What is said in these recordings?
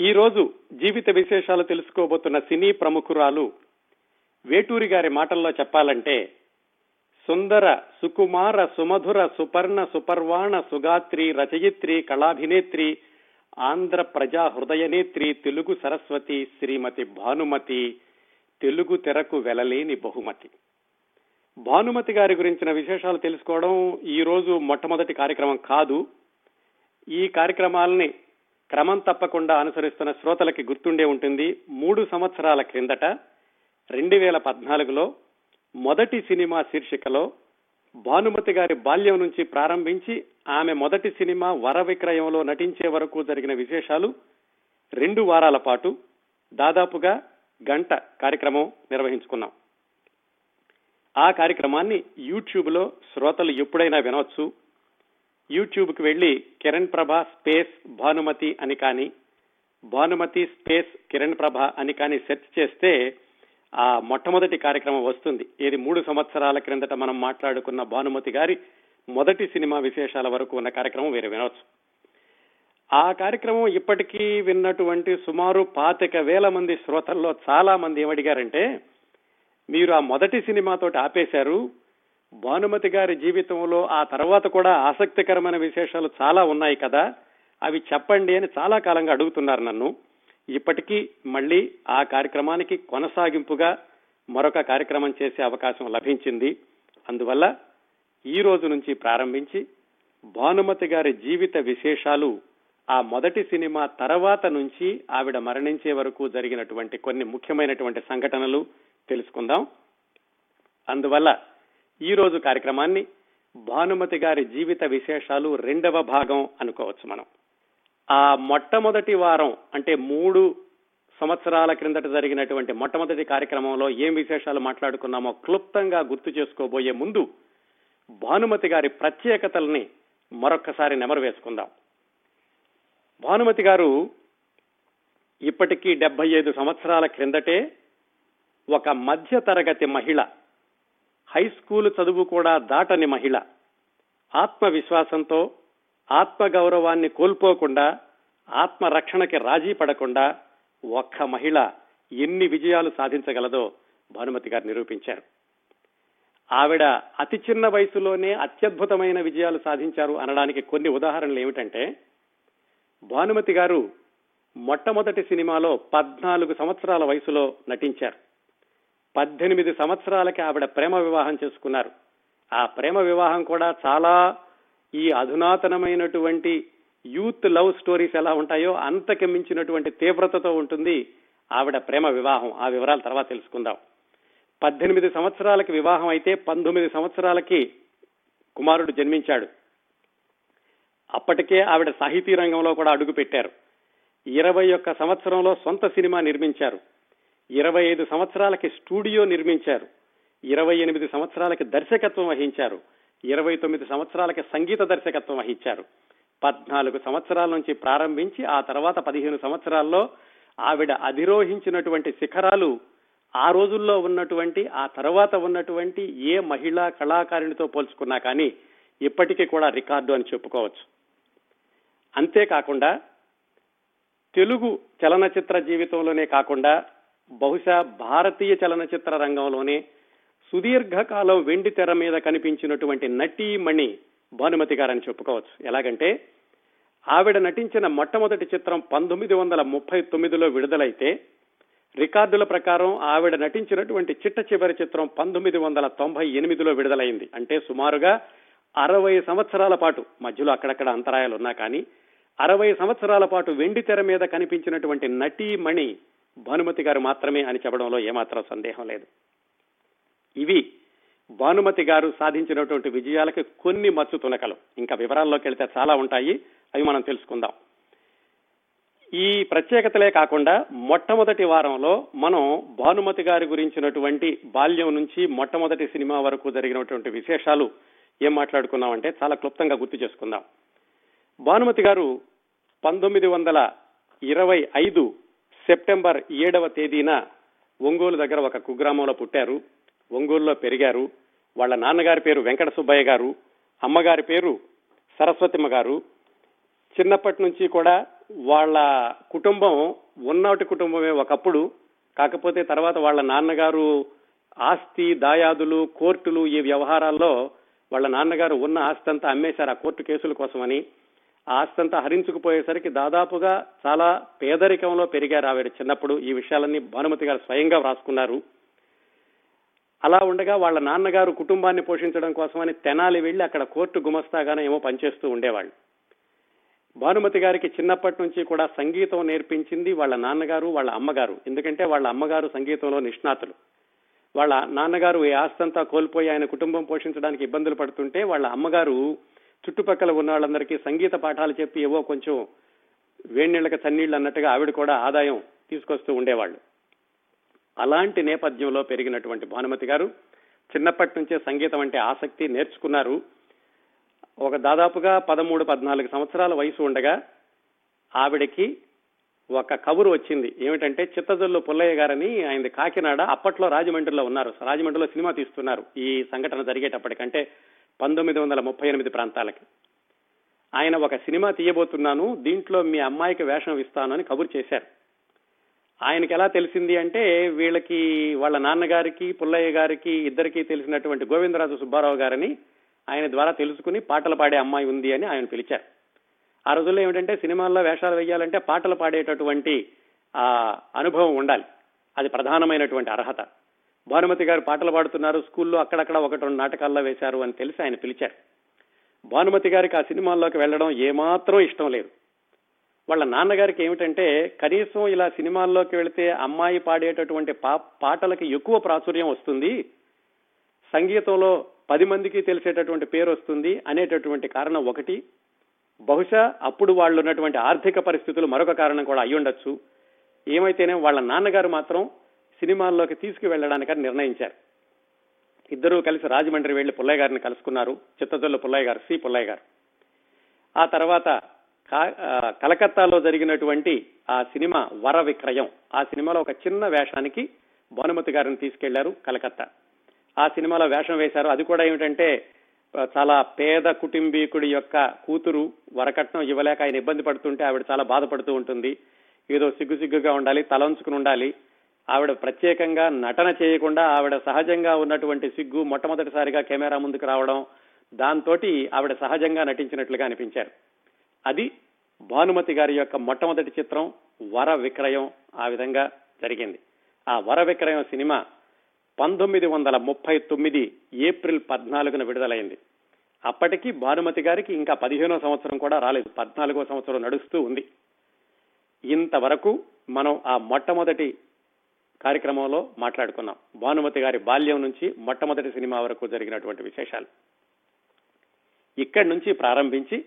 ఈ రోజు జీవిత విశేషాలు తెలుసుకోబోతున్న సినీ ప్రముఖురాలు వేటూరి గారి మాటల్లో చెప్పాలంటే సుందర సుకుమార సుమధుర సుపర్ణ సుపర్వాణ సుగాత్రి రచయిత్రి కళాభినేత్రి ఆంధ్ర ప్రజా హృదయనేత్రి తెలుగు సరస్వతి శ్రీమతి భానుమతి తెలుగు తెరకు వెలలేని బహుమతి. భానుమతి గారి గురించిన విశేషాలు తెలుసుకోవడం ఈ రోజు మొట్టమొదటి కార్యక్రమం కాదు. ఈ కార్యక్రమాలని క్రమం తప్పకుండా అనుసరిస్తున్న శ్రోతలకి గుర్తుండే ఉంటుంది మూడు సంవత్సరాల క్రిందట రెండు వేల పద్నాలుగులో మొదటి సినిమా శీర్షికలో భానుమతి గారి బాల్యం నుంచి ప్రారంభించి ఆమె మొదటి సినిమా వర విక్రయంలో నటించే వరకు జరిగిన విశేషాలు రెండు వారాల పాటు దాదాపుగా గంట కార్యక్రమం నిర్వహించుకున్నాం. ఆ కార్యక్రమాన్ని యూట్యూబ్లో శ్రోతలు ఎప్పుడైనా వినవచ్చు యూట్యూబ్కి వెళ్ళి కిరణ్ ప్రభ స్పేస్ భానుమతి అని కానీ భానుమతి స్పేస్ కిరణ్ ప్రభ అని కానీ సెర్చ్ చేస్తే ఆ మొట్టమొదటి కార్యక్రమం వస్తుంది. ఇది మూడు సంవత్సరాల క్రిందట మనం మాట్లాడుకున్న భానుమతి గారి మొదటి సినిమా విశేషాల వరకు ఉన్న కార్యక్రమం వేరే వినవచ్చు. ఆ కార్యక్రమం ఇప్పటికీ విన్నటువంటి సుమారు పాతిక వేల మంది శ్రోతల్లో చాలా మంది ఏమడిగారంటే మీరు ఆ మొదటి సినిమాతోటి ఆపేశారు భానుమతి గారి జీవితంలో ఆ తర్వాత కూడా ఆసక్తికరమైన విశేషాలు చాలా ఉన్నాయి కదా. అవి చెప్పండి అని చాలా కాలంగా అడుగుతున్నారు నన్ను. ఇప్పటికీ మళ్ళీ ఆ కార్యక్రమానికి కొనసాగింపుగా మరొక కార్యక్రమం చేసే అవకాశం లభించింది. అందువల్ల ఈ రోజు నుంచి ప్రారంభించి భానుమతి గారి జీవిత విశేషాలు ఆ మొదటి సినిమా తర్వాత నుంచి ఆవిడ మరణించే వరకు జరిగినటువంటి కొన్ని ముఖ్యమైనటువంటి సంఘటనలు తెలుసుకుందాం. అందువల్ల ఈ రోజు కార్యక్రమాన్ని భానుమతి గారి జీవిత విశేషాలు రెండవ భాగం అనుకోవచ్చు మనం. ఆ మొట్టమొదటి వారం అంటే మూడు సంవత్సరాల క్రిందట జరిగినటువంటి మొట్టమొదటి కార్యక్రమంలో ఏం విశేషాలు మాట్లాడుకున్నామో క్లుప్తంగా గుర్తు చేసుకోబోయే ముందు భానుమతి గారి ప్రత్యేకతల్ని మరొక్కసారి నెమరు వేసుకుందాం. భానుమతి గారు ఇప్పటికీ డెబ్బై ఐదు సంవత్సరాల క్రిందటే ఒక మధ్య తరగతి మహిళ హై స్కూల్ చదువు కూడా దాటని మహిళ. ఆత్మవిశ్వాసంతో ఆత్మగౌరవాన్ని కోల్పోకుండా ఆత్మరక్షణకి రాజీ పడకుండా ఒక్క మహిళ ఎన్ని విజయాలు సాధించగలదో భానుమతి గారు నిరూపించారు. ఆవిడ అతి చిన్న వయసులోనే అత్యద్భుతమైన విజయాలు సాధించారు అనడానికి కొన్ని ఉదాహరణలు ఏమిటంటే భానుమతి గారు మొట్టమొదటి సినిమాలో పద్నాలుగు సంవత్సరాల వయసులో నటించారు. పద్దెనిమిది సంవత్సరాలకి ఆవిడ ప్రేమ వివాహం చేసుకున్నారు. ఆ ప్రేమ వివాహం కూడా చాలా ఈ అధునాతనమైనటువంటి యూత్ లవ్ స్టోరీస్ ఎలా ఉంటాయో అంతకి మించినటువంటి తీవ్రతతో ఉంటుంది ఆవిడ ప్రేమ వివాహం. ఆ వివరాలు తర్వాత తెలుసుకుందాం. పద్దెనిమిది సంవత్సరాలకి వివాహం అయితే పంతొమ్మిది సంవత్సరాలకి కుమారుడు జన్మించాడు. అప్పటికే ఆవిడ సాహితీ రంగంలో కూడా అడుగు పెట్టారు ఇరవై ఒక్క సంవత్సరంలో సొంత సినిమా నిర్మించారు. ఇరవై ఐదు సంవత్సరాలకి స్టూడియో నిర్మించారు. ఇరవై ఎనిమిది సంవత్సరాలకి దర్శకత్వం వహించారు. ఇరవై తొమ్మిది సంవత్సరాలకి సంగీత దర్శకత్వం వహించారు. పద్నాలుగు సంవత్సరాల నుంచి ప్రారంభించి ఆ తర్వాత పదిహేను సంవత్సరాల్లో ఆవిడ అధిరోహించినటువంటి శిఖరాలు ఆ రోజుల్లో ఉన్నటువంటి ఆ తర్వాత ఉన్నటువంటి ఏ మహిళా కళాకారునితో పోల్చుకున్నా కానీ ఇప్పటికీ కూడా రికార్డు అని చెప్పుకోవచ్చు. అంతేకాకుండా తెలుగు చలనచిత్ర జీవితంలోనే కాకుండా బహుశా భారతీయ చలనచిత్ర రంగంలోనే సుదీర్ఘకాలం వెండి తెర మీద కనిపించినటువంటి నటీమణి భానుమతి గారని చెప్పుకోవచ్చు. ఎలాగంటే ఆవిడ నటించిన మొట్టమొదటి చిత్రం పంతొమ్మిది వందల ముప్పై తొమ్మిదిలో విడుదలైతే రికార్డుల ప్రకారం ఆవిడ నటించినటువంటి చిట్ట చివరి చిత్రం పంతొమ్మిది వందల తొంభై ఎనిమిదిలో విడుదలైంది. అంటే సుమారుగా అరవై సంవత్సరాల పాటు మధ్యలో అక్కడక్కడ అంతరాయాలు ఉన్నా కానీ అరవై సంవత్సరాల పాటు వెండి తెర మీద కనిపించినటువంటి నటీమణి భానుమతి గారు మాత్రమే అని చెప్పడంలో ఏమాత్రం సందేహం లేదు. ఇవి భానుమతి గారు సాధించినటువంటి విజయాలకి కొన్ని మచ్చు తునకలు. ఇంకా వివరాల్లోకి వెళ్తే చాలా ఉంటాయి. అవి మనం తెలుసుకుందాం. ఈ ప్రత్యేకతలే కాకుండా మొట్టమొదటి వారంలో మనం భానుమతి గారి గురించినటువంటి బాల్యం నుంచి మొట్టమొదటి సినిమా వరకు జరిగినటువంటి విశేషాలు ఏం మాట్లాడుకున్నామంటే చాలా క్లుప్తంగా గుర్తు చేసుకుందాం. భానుమతి గారు పంతొమ్మిది వందల ఇరవై ఐదు సెప్టెంబర్ ఏడవ తేదీన ఒంగోలు దగ్గర ఒక కుగ్రామంలో పుట్టారు. ఒంగోలులో పెరిగారు. వాళ్ళ నాన్నగారి పేరు వెంకట సుబ్బయ్య గారు. అమ్మగారి పేరు సరస్వతిమ్మ గారు. చిన్నప్పటి నుంచి కూడా వాళ్ళ కుటుంబం ఉన్నటి కుటుంబమే ఒకప్పుడు. కాకపోతే తర్వాత వాళ్ళ నాన్నగారు ఆస్తి దాయాదులు కోర్టులు ఈ వ్యవహారాల్లో వాళ్ళ నాన్నగారు ఉన్న ఆస్తి అంతా అమ్మేశారు ఆ కోర్టు కేసుల కోసమని. ఆస్తంతా హరించుకుపోయేసరికి దాదాపుగా చాలా పేదరికంలో పెరిగారు ఆవిడ చిన్నప్పుడు. ఈ విషయాలన్నీ భానుమతి గారు స్వయంగా వ్రాసుకున్నారు. అలా ఉండగా వాళ్ళ నాన్నగారు కుటుంబాన్ని పోషించడం కోసమని తెనాలి వెళ్ళి అక్కడ కోర్టు గుమస్తాగానే ఏమో పనిచేస్తూ ఉండేవాళ్ళు. భానుమతి గారికి చిన్నప్పటి నుంచి కూడా సంగీతం నేర్పించింది వాళ్ళ నాన్నగారు వాళ్ళ అమ్మగారు. ఎందుకంటే వాళ్ళ అమ్మగారు సంగీతంలో నిష్ణాతులు. వాళ్ళ నాన్నగారు ఈ ఆస్తంతా కోల్పోయి ఆయన కుటుంబం పోషించడానికి ఇబ్బందులు పడుతుంటే వాళ్ళ అమ్మగారు చుట్టుపక్కల ఉన్న వాళ్ళందరికీ సంగీత పాఠాలు చెప్పి ఏవో కొంచెం వేణీళ్ళకి చన్నీళ్ళు అన్నట్టుగా ఆవిడ కూడా ఆదాయం తీసుకొస్తూ ఉండేవాళ్ళు. అలాంటి నేపథ్యంలో పెరిగినటువంటి భానుమతి గారు చిన్నప్పటి నుంచే సంగీతం అంటే ఆసక్తి నేర్చుకున్నారు. ఒక దాదాపుగా పదమూడు పద్నాలుగు సంవత్సరాల వయసు ఉండగా ఆవిడకి ఒక కబురు వచ్చింది. ఏమిటంటే చిత్తజల్లు పుల్లయ్య గారని ఆయన కాకినాడ అప్పట్లో రాజమండ్రిలో ఉన్నారు. రాజమండ్రిలో సినిమా తీస్తున్నారు. ఈ సంఘటన జరిగేటప్పటికంటే పంతొమ్మిది వందల ముప్పై ఎనిమిది ప్రాంతాలకి. ఆయన ఒక సినిమా తీయబోతున్నాను దీంట్లో మీ అమ్మాయికి వేషం ఇస్తాను అని కబురు చేశారు. ఆయనకి ఎలా తెలిసింది అంటే వీళ్ళకి వాళ్ళ నాన్నగారికి పుల్లయ్య గారికి ఇద్దరికీ తెలిసినటువంటి గోవిందరాజు సుబ్బారావు గారని ఆయన ద్వారా తెలుసుకుని పాటలు పాడే అమ్మాయి ఉంది అని ఆయన పిలిచారు. ఆ రోజుల్లో ఏమిటంటే సినిమాల్లో వేషాలు వేయాలంటే పాటలు పాడేటటువంటి ఆ అనుభవం ఉండాలి. అది ప్రధానమైనటువంటి అర్హత. భానుమతి గారు పాటలు పాడుతున్నారు. స్కూల్లో అక్కడక్కడ ఒకటి రెండు నాటకాల్లో వేశారు అని తెలిసి ఆయన పిలిచారు. భానుమతి గారికి ఆ సినిమాల్లోకి వెళ్ళడం ఏమాత్రం ఇష్టం లేదు. వాళ్ళ నాన్నగారికి ఏమిటంటే కనీసం ఇలా సినిమాల్లోకి వెళితే అమ్మాయి పాడేటటువంటి పా పాటలకి ఎక్కువ ప్రాచుర్యం వస్తుంది. సంగీతంలో పది మందికి తెలిసేటటువంటి పేరు వస్తుంది అనేటటువంటి కారణం ఒకటి. బహుశా అప్పుడు వాళ్ళు ఉన్నటువంటి ఆర్థిక పరిస్థితులు మరొక కారణం కూడా అయ్యుండొచ్చు. ఏమైతేనే వాళ్ళ నాన్నగారు మాత్రం సినిమాల్లోకి తీసుకువెళ్ళడానికని నిర్ణయించారు. ఇద్దరూ కలిసి రాజమండ్రి వెళ్ళి పుల్లయ్య గారిని కలుసుకున్నారు. చిత్తజల్లు పుల్లయ్య గారు సి పుల్లయ్య గారు. ఆ తర్వాత కలకత్తాలో జరిగినటువంటి ఆ సినిమా వర విక్రయం ఆ సినిమాలో ఒక చిన్న వేషానికి భానుమతి గారిని తీసుకెళ్ళారు కలకత్తా. ఆ సినిమాలో వేషం వేశారు. అది కూడా ఏమిటంటే చాలా పేద కుటుంబీకుడి యొక్క కూతురు వరకట్నం ఇవ్వలేక ఆయన ఇబ్బంది పడుతుంటే ఆవిడ చాలా బాధపడుతూ ఉంటుంది. ఏదో సిగ్గు సిగ్గుగా ఉండాలి తలంచుకుని ఉండాలి. ఆవిడ ప్రత్యేకంగా నటన చేయకుండా ఆవిడ సహజంగా ఉన్నటువంటి సిగ్గు మొట్టమొదటిసారిగా కెమెరా ముందుకు రావడం దాంతో ఆవిడ సహజంగా నటించినట్లుగా అనిపించారు. అది భానుమతి గారి యొక్క మొట్టమొదటి చిత్రం వర విక్రయం ఆ విధంగా జరిగింది. ఆ వర విక్రయం సినిమా పంతొమ్మిది వందల ముప్పై తొమ్మిది ఏప్రిల్ పద్నాలుగున విడుదలైంది. అప్పటికి భానుమతి గారికి ఇంకా పదిహేనో సంవత్సరం కూడా రాలేదు. పద్నాలుగో సంవత్సరం నడుస్తూ ఉంది. ఇంతవరకు మనం ఆ మొట్టమొదటి కార్యక్రమంలో మాట్లాడుకున్నాం. భానుమతి గారి బాల్యం నుంచి మొట్టమొదటి సినిమా వరకు జరిగినటువంటి విశేషాలు. ఇక్కడి నుంచి ప్రారంభించి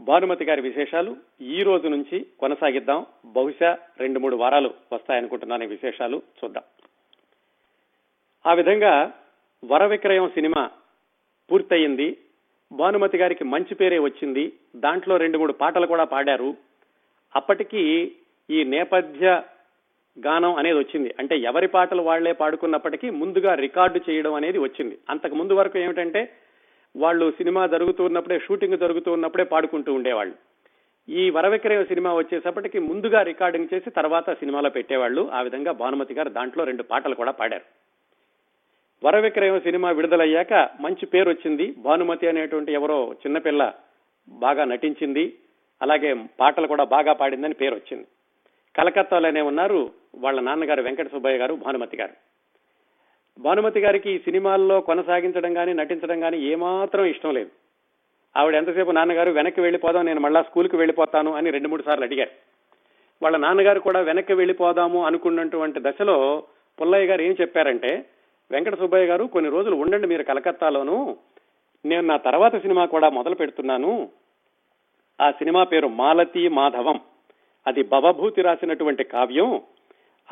భానుమతి గారి విశేషాలు ఈ రోజు నుంచి కొనసాగిద్దాం. బహుశా రెండు మూడు వారాలు వస్తాయనుకుంటున్నాను విశేషాలు చూద్దాం. ఆ విధంగా వర విక్రయం సినిమా పూర్తయింది. భానుమతి గారికి మంచి పేరే వచ్చింది. దాంట్లో రెండు మూడు పాటలు కూడా పాడారు. అప్పటికి ఈ నేపథ్య గానం అనేది వచ్చింది. అంటే ఎవరి పాటలు వాళ్ళే పాడుకున్నప్పటికీ ముందుగా రికార్డు చేయడం అనేది వచ్చింది. అంతకు ముందు వరకు ఏమిటంటే వాళ్ళు సినిమా జరుగుతూ ఉన్నప్పుడే షూటింగ్ జరుగుతూ ఉన్నప్పుడే పాడుకుంటూ ఉండేవాళ్ళు. ఈ వరవిక్రయ సినిమా వచ్చేసప్పటికి ముందుగా రికార్డింగ్ చేసి తర్వాత సినిమాలో పెట్టేవాళ్ళు. ఆ విధంగా భానుమతి గారు దాంట్లో రెండు పాటలు కూడా పాడారు. వరవిక్రయం సినిమా విడుదలయ్యాక మంచి పేరు వచ్చింది. భానుమతి అనేటువంటి ఎవరో చిన్నపిల్ల బాగా నటించింది. అలాగే పాటలు కూడా బాగా పాడిందని పేరు వచ్చింది. కలకత్తాలోనే ఉన్నారు వాళ్ళ నాన్నగారు వెంకట సుబ్బయ్య గారు భానుమతి గారు. భానుమతి గారికి ఈ సినిమాల్లో కొనసాగించడం కానీ నటించడం కానీ ఏమాత్రం ఇష్టం లేదు. ఆవిడ ఎంతసేపు నాన్నగారు వెనక్కి వెళ్ళిపోదాం నేను మళ్ళా స్కూల్కి వెళ్ళిపోతాను అని రెండు మూడు సార్లు అడిగారు. వాళ్ళ నాన్నగారు కూడా వెనక్కి వెళ్ళిపోదాము అనుకున్నటువంటి దశలో పుల్లయ్య గారు ఏం చెప్పారంటే వెంకట సుబ్బయ్య గారు కొన్ని రోజులు ఉండండి మీరు కలకత్తాలోను. నేను నా తర్వాత సినిమా కూడా మొదలు పెడుతున్నాను. ఆ సినిమా పేరు మాలతి మాధవం. అది భవభూతి రాసినటువంటి కావ్యం.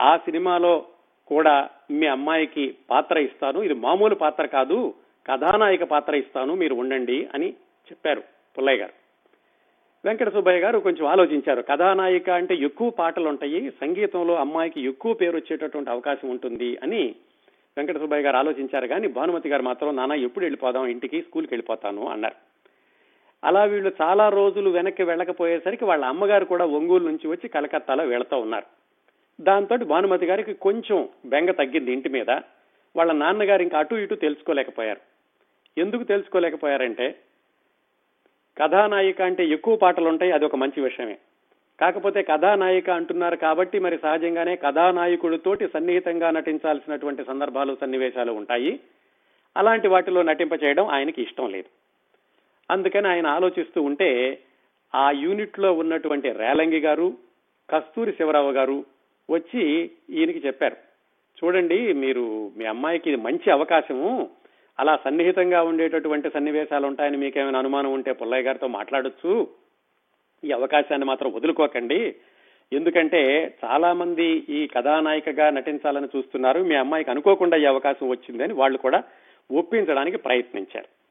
ఆ సినిమాలో కూడా మీ అమ్మాయికి పాత్ర ఇస్తాను. ఇది మామూలు పాత్ర కాదు కథానాయక పాత్ర ఇస్తాను మీరు ఉండండి అని చెప్పారు పుల్లయ్య గారు. వెంకట సుబ్బయ్య గారు కొంచెం ఆలోచించారు. కథానాయిక అంటే ఎక్కువ పాటలు ఉంటాయి సంగీతంలో అమ్మాయికి ఎక్కువ పేరు వచ్చేటటువంటి అవకాశం ఉంటుంది అని వెంకట సుబ్బయ్య గారు ఆలోచించారు. కానీ భానుమతి గారు మాత్రం నాన్న ఎప్పుడు వెళ్ళిపోదాం? ఇంటికి స్కూల్కి వెళ్ళిపోతాను అన్నారు. అలా వీళ్ళు చాలా రోజులు వెనక్కి వెళ్ళకపోయేసరికి వాళ్ళ అమ్మగారు కూడా ఒంగోలు నుంచి వచ్చి కలకత్తాలో వెళుతూ ఉన్నారు. దాంతో భానుమతి గారికి కొంచెం బెంగ తగ్గింది ఇంటి మీద. వాళ్ళ నాన్నగారు ఇంకా అటు ఇటు తెలుసుకోలేకపోయారు. ఎందుకు తెలుసుకోలేకపోయారంటే కథానాయిక అంటే ఎక్కువ పాటలు ఉంటాయి అది ఒక మంచి విషయమే. కాకపోతే కథానాయిక అంటున్నారు కాబట్టి మరి సహజంగానే కథానాయకుడితోటి సన్నిహితంగా నటించాల్సినటువంటి సందర్భాలు సన్నివేశాలు ఉంటాయి. అలాంటి వాటిలో నటింప చేయడం ఆయనకి ఇష్టం లేదు. అందుకని ఆయన ఆలోచిస్తూ ఉంటే ఆ యూనిట్లో ఉన్నటువంటి రేలంగి గారు కస్తూరి శివరావు గారు వచ్చి ఈయనకి చెప్పారు. చూడండి మీరు మీ అమ్మాయికి మంచి అవకాశము. అలా సన్నిహితంగా ఉండేటటువంటి సన్నివేశాలు ఉంటాయని మీకేమైనా అనుమానం ఉంటే పుల్లయ్య గారితో మాట్లాడొచ్చు. ఈ అవకాశాన్ని మాత్రం వదులుకోకండి. ఎందుకంటే చాలా మంది ఈ కథానాయికగా నటించాలని చూస్తున్నారు. మీ అమ్మాయికి అనుకోకుండా ఈ అవకాశం వచ్చిందని వాళ్ళు కూడా ఒప్పించడానికి ప్రయత్నించారు.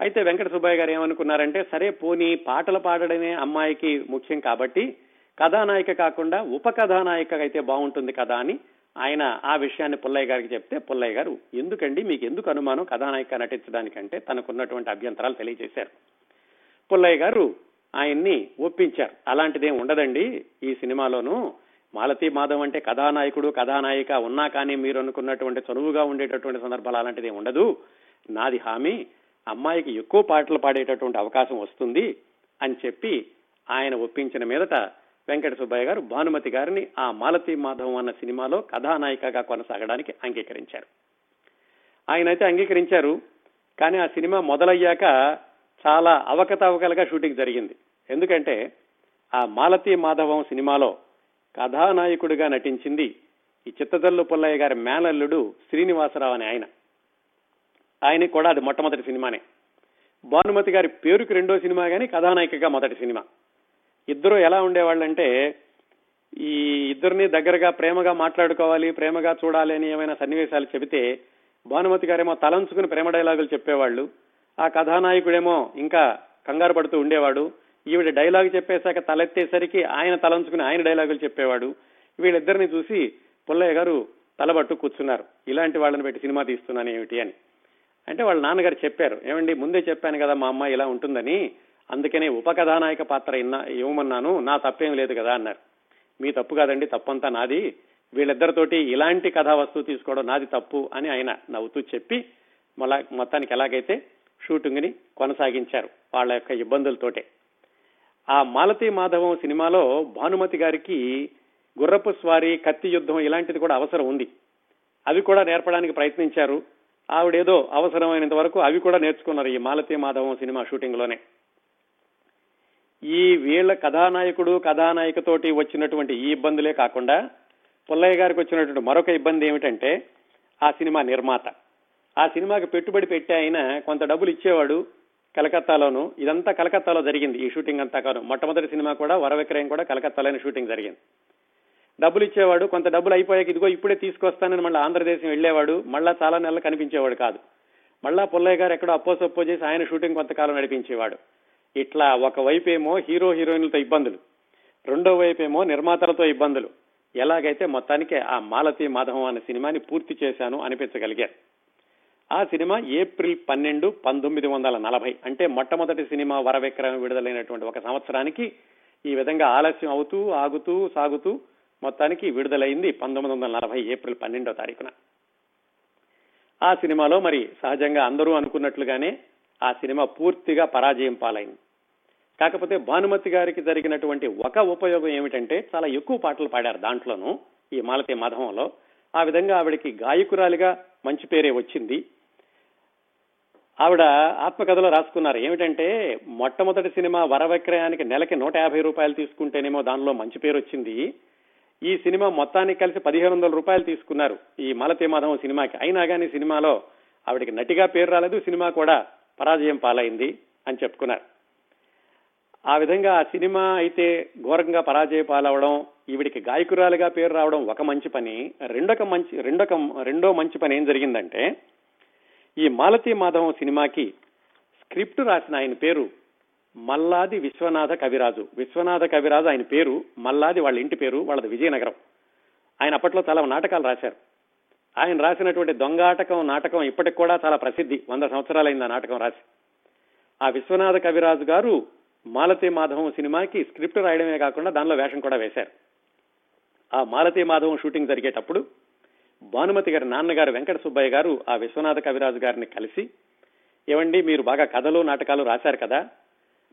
అయితే వెంకట సుబ్బయ్య గారు ఏమనుకున్నారంటే సరే పోనీ పాటలు పాడడమే అమ్మాయికి ముఖ్యం కాబట్టి కథానాయిక కాకుండా ఉప కథానాయిక అయితే బాగుంటుంది కదా అని ఆయన ఆ విషయాన్ని పుల్లయ్య గారికి చెప్తే పుల్లయ్య గారు ఎందుకండి? మీకు ఎందుకు అనుమానం కథానాయిక నటించడానికంటే తనకున్నటువంటి అభ్యంతరాలు తెలియజేశారు. పుల్లయ్య గారు ఆయన్ని ఒప్పించారు. అలాంటిదేం ఉండదండి ఈ సినిమాలోనూ. మాలతీ మాధవ్ అంటే కథానాయకుడు కథానాయిక ఉన్నా కానీ మీరు అనుకున్నటువంటి చనువుగా ఉండేటటువంటి సందర్భాలు అలాంటిది ఉండదు. నాది హామీ. అమ్మాయికి ఎక్కువ పాటలు పాడేటటువంటి అవకాశం వస్తుంది అని చెప్పి ఆయన ఒప్పించిన మీదట వెంకట సుబ్బయ్య గారు భానుమతి గారిని ఆ మాలతీ మాధవం అన్న సినిమాలో కథానాయికగా కొనసాగడానికి అంగీకరించారు. ఆయన అయితే అంగీకరించారు కానీ ఆ సినిమా మొదలయ్యాక చాలా అవకతవకలుగా షూటింగ్ జరిగింది. ఎందుకంటే ఆ మాలతి మాధవం సినిమాలో కథానాయకుడిగా నటించింది ఈ చిత్తదల్లు పుల్లయ్య గారి మేనల్లుడు శ్రీనివాసరావు అని ఆయన. ఆయనకి కూడా అది మొట్టమొదటి సినిమానే. భానుమతి గారి పేరుకి రెండో సినిమా కానీ కథానాయికగా మొదటి సినిమా. ఇద్దరు ఎలా ఉండేవాళ్ళంటే ఈ ఇద్దరిని దగ్గరగా ప్రేమగా మాట్లాడుకోవాలి ప్రేమగా చూడాలి అని ఏమైనా సన్నివేశాలు చెబితే భానుమతి గారేమో తలంచుకుని ప్రేమ డైలాగులు చెప్పేవాళ్ళు. ఆ కథానాయకుడేమో ఇంకా కంగారు పడుతూ ఉండేవాడు. ఈవిడ డైలాగ్ చెప్పేశాక తలెత్తేసరికి ఆయన తలంచుకుని ఆయన డైలాగులు చెప్పేవాడు. వీళ్ళిద్దరిని చూసి పుల్లయ్య గారు తలబట్టు కూర్చున్నారు. ఇలాంటి వాళ్ళని పెట్టి సినిమా తీస్తున్నాను ఏమిటి అని. అంటే వాళ్ళ నాన్నగారు చెప్పారు ఏమండి ముందే చెప్పాను కదా మా అమ్మాయి ఇలా ఉంటుందని అందుకనే ఉపకథానాయక పాత్ర ఇన్నా ఇవ్వమన్నాను నా తప్పేం లేదు కదా అన్నారు. మీ తప్పు కాదండి తప్పంతా నాది. వీళ్ళిద్దరితోటి ఇలాంటి కథా వస్తువు తీసుకోవడం నాది తప్పు అని ఆయన నవ్వుతూ చెప్పి మళ్ళా మొత్తానికి ఎలాగైతే షూటింగ్ని కొనసాగించారు వాళ్ళ యొక్క ఇబ్బందులతోటే. ఆ మాలతీ మాధవం సినిమాలో భానుమతి గారికి గుర్రపు స్వారీ కత్తి యుద్ధం ఇలాంటిది కూడా అవసరం ఉంది. అవి కూడా నేర్పడానికి ప్రయత్నించారు. ఆవిడేదో అవసరమైనంత వరకు అవి కూడా నేర్చుకున్నారు ఈ మాలతీ మాధవం సినిమా షూటింగ్లోనే ఈ వీళ్ళ కథానాయకుడు కథానాయికతోటి వచ్చినటువంటి ఈ ఇబ్బందులే కాకుండా పుల్లయ్య గారికి వచ్చినటువంటి మరొక ఇబ్బంది ఏమిటంటే ఆ సినిమా నిర్మాత. ఆ సినిమాకి పెట్టుబడి పెట్టి ఆయన కొంత డబ్బులు ఇచ్చేవాడు కలకత్తాలోను. ఇదంతా కలకత్తాలో జరిగింది ఈ షూటింగ్ అంతా కాను. మొట్టమొదటి సినిమా కూడా వరవిక్రయం కూడా కలకత్తాలోనే షూటింగ్ జరిగింది. డబ్బులు ఇచ్చేవాడు కొంత డబ్బులు అయిపోయాక ఇదిగో ఇప్పుడే తీసుకొస్తానని మళ్ళీ ఆంధ్రదేశం వెళ్ళేవాడు మళ్ళా చాలా నెలలు కనిపించేవాడు కాదు. మళ్ళా పుల్లయ్య గారు ఎక్కడో అప్పో సప్పో చేసి ఆయన షూటింగ్ కొంతకాలం నడిపించేవాడు. ఇట్లా ఒకవైపు ఏమో హీరో హీరోయిన్లతో ఇబ్బందులు. రెండో వైపు ఏమో నిర్మాతలతో ఇబ్బందులు. ఎలాగైతే మొత్తానికి ఆ మాలతి మాధవం అనే సినిమాని పూర్తి చేశాను అనిపించగలిగారు. ఆ సినిమా ఏప్రిల్ పన్నెండు పంతొమ్మిది వందల నలభై అంటే మొట్టమొదటి సినిమా వరవిక్రమ విడుదలైనటువంటి ఒక సంవత్సరానికి ఈ విధంగా ఆలస్యం అవుతూ ఆగుతూ సాగుతూ మొత్తానికి విడుదలైంది పంతొమ్మిది వందల నలభై ఏప్రిల్ పన్నెండో తారీఖున. ఆ సినిమాలో మరి సహజంగా అందరూ అనుకున్నట్లుగానే ఆ సినిమా పూర్తిగా పరాజయం పాలైంది. కాకపోతే భానుమతి గారికి జరిగినటువంటి ఒక ఉపయోగం ఏమిటంటే చాలా ఎక్కువ పాటలు పాడారు దాంట్లోనూ ఈ మాలతి మాధవంలో. ఆ విధంగా ఆవిడకి గాయకురాలిగా మంచి పేరే వచ్చింది. ఆవిడ ఆత్మకథలో రాసుకున్నారు ఏమిటంటే మొట్టమొదటి సినిమా వరవిక్రయానికి నెలకి నూట యాభై రూపాయలు తీసుకుంటేనేమో దానిలో మంచి పేరు వచ్చింది. ఈ సినిమా మొత్తానికి కలిసి పదిహేను వందల రూపాయలు తీసుకున్నారు. ఈ మాలతీ మాధవం సినిమాకి. అయినా కానీ సినిమాలో ఆవిడకి నటిగా పేరు రాలేదు సినిమా కూడా పరాజయం పాలైంది అని చెప్పుకున్నారు. ఆ విధంగా ఆ సినిమా అయితే ఘోరంగా పరాజయ పాలవడం ఈవిడికి గాయకురాలుగా పేరు రావడం ఒక మంచి పని. రెండొక మంచి రెండొక రెండో మంచి పని ఏం జరిగిందంటే ఈ మాలతీ మాధవం సినిమాకి స్క్రిప్ట్ రాసిన ఆయన పేరు మల్లాది విశ్వనాథ కవిరాజు. విశ్వనాథ కవిరాజు ఆయన పేరు మల్లాది వాళ్ళ ఇంటి పేరు వాళ్ళది విజయనగరం. ఆయన అప్పట్లో చాలా నాటకాలు రాశారు. ఆయన రాసినటువంటి దొంగాటకం నాటకం ఇప్పటికి కూడా చాలా ప్రసిద్ధి. వంద సంవత్సరాలైంది ఆ నాటకం రాసి. ఆ విశ్వనాథ కవిరాజు గారు మాలతీ మాధవం సినిమాకి స్క్రిప్ట్ రాయడమే కాకుండా దానిలో వేషం కూడా వేశారు. ఆ మాలతీ మాధవం షూటింగ్ జరిగేటప్పుడు భానుమతి గారి నాన్నగారు వెంకట సుబ్బయ్య గారు ఆ విశ్వనాథ కవిరాజు గారిని కలిసి ఏమండి మీరు బాగా కథలు నాటకాలు రాశారు కదా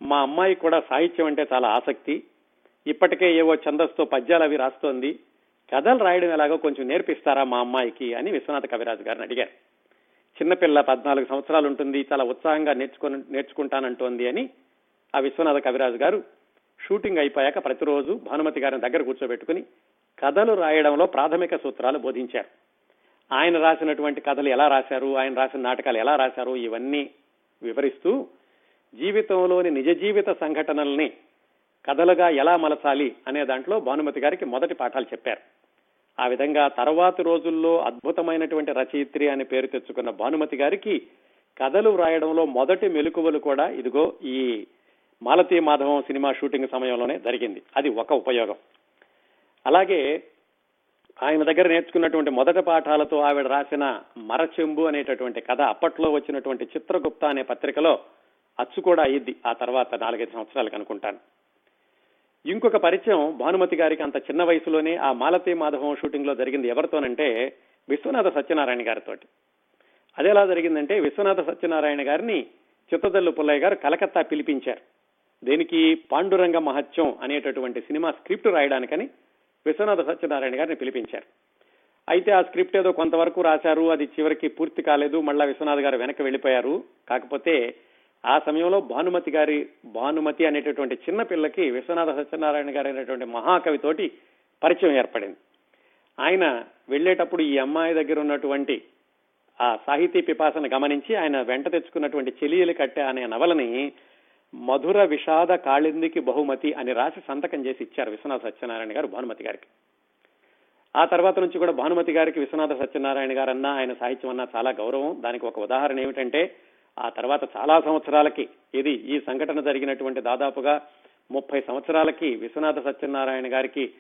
మా అమ్మాయి కూడా సాహిత్యం అంటే చాలా ఆసక్తి. ఇప్పటికే ఏవో ఛందస్తో పద్యాలు అవి రాస్తోంది. కథలు రాయడం ఎలాగో కొంచెం నేర్పిస్తారా మా అమ్మాయికి అని విశ్వనాథ కవిరాజు గారిని అడిగారు. చిన్నపిల్ల పద్నాలుగు సంవత్సరాలు ఉంటుంది చాలా ఉత్సాహంగా నేర్చుకుని నేర్చుకుంటానంటోంది అని ఆ విశ్వనాథ కవిరాజు గారు షూటింగ్ అయిపోయాక ప్రతిరోజు భానుమతి గారిని దగ్గర కూర్చోబెట్టుకుని కథలు రాయడంలో ప్రాథమిక సూత్రాలు బోధించారు. ఆయన రాసినటువంటి కథలు ఎలా రాశారు ఆయన రాసిన నాటకాలు ఎలా రాశారు ఇవన్నీ వివరిస్తూ జీవితంలోని నిజ జీవిత సంఘటనల్ని కథలుగా ఎలా మలచాలి అనే దాంట్లో భానుమతి గారికి మొదటి పాఠాలు చెప్పారు. ఆ విధంగా తర్వాతి రోజుల్లో అద్భుతమైనటువంటి రచయిత్రి అని పేరు తెచ్చుకున్న భానుమతి గారికి కథలు వ్రాయడంలో మొదటి మెలకువలు కూడా ఇదిగో ఈ మాలతీ మాధవం సినిమా షూటింగ్ సమయంలోనే జరిగింది. అది ఒక ఉపయోగం. అలాగే ఆయన దగ్గర నేర్చుకున్నటువంటి మొదటి పాఠాలతో ఆవిడ రాసిన మరచెంబు అనేటటువంటి కథ అప్పట్లో వచ్చినటువంటి చిత్రగుప్త అనే పత్రికలో అచ్చు కూడా అయ్యింది ఆ తర్వాత నాలుగైదు సంవత్సరాలకు అనుకుంటాను ఇంకొక పరిచయం భానుమతి గారికి అంత చిన్న వయసులోనే ఆ మాలతీ మాధవం షూటింగ్లో జరిగింది ఎవరితోనంటే విశ్వనాథ సత్యనారాయణ గారితో అదేలా జరిగిందంటే విశ్వనాథ సత్యనారాయణ గారిని చిత్తదల్లు పుల్లయ్య గారు కలకత్తా పిలిపించారు. దేనికి పాండురంగ మహత్యం అనేటటువంటి సినిమా స్క్రిప్ట్ రాయడానికని విశ్వనాథ సత్యనారాయణ గారిని పిలిపించారు. అయితే ఆ స్క్రిప్ట్ ఏదో కొంతవరకు రాశారు అది చివరికి పూర్తి కాలేదు మళ్ళా విశ్వనాథ్ గారు వెనక్కి వెళ్ళిపోయారు. కాకపోతే ఆ సమయంలో భానుమతి గారి భానుమతి అనేటటువంటి చిన్న పిల్లకి విశ్వనాథ సత్యనారాయణ గారు అనేటువంటి మహాకవితోటి పరిచయం ఏర్పడింది. ఆయన వెళ్ళేటప్పుడు ఈ అమ్మాయి దగ్గర ఉన్నటువంటి ఆ సాహితీ పిపాసను గమనించి ఆయన వెంట తెచ్చుకున్నటువంటి చెలియలు కట్టే అనే నవలని మధుర విషాద కాళిందికి బహుమతి అని రాసి సంతకం చేసి ఇచ్చారు విశ్వనాథ సత్యనారాయణ గారు భానుమతి గారికి. ఆ తర్వాత నుంచి కూడా భానుమతి గారికి విశ్వనాథ సత్యనారాయణ గారు ఆయన సాహిత్యం అన్నా చాలా గౌరవం. దానికి ఒక ఉదాహరణ ఏమిటంటే ఆ తర్వాత చాలా సంవత్సరాలకి ఇది ఈ సంఘటన జరిగినటువంటి దాదాపుగా ముప్పై సంవత్సరాలకి విశ్వనాథ సత్యనారాయణ గారికి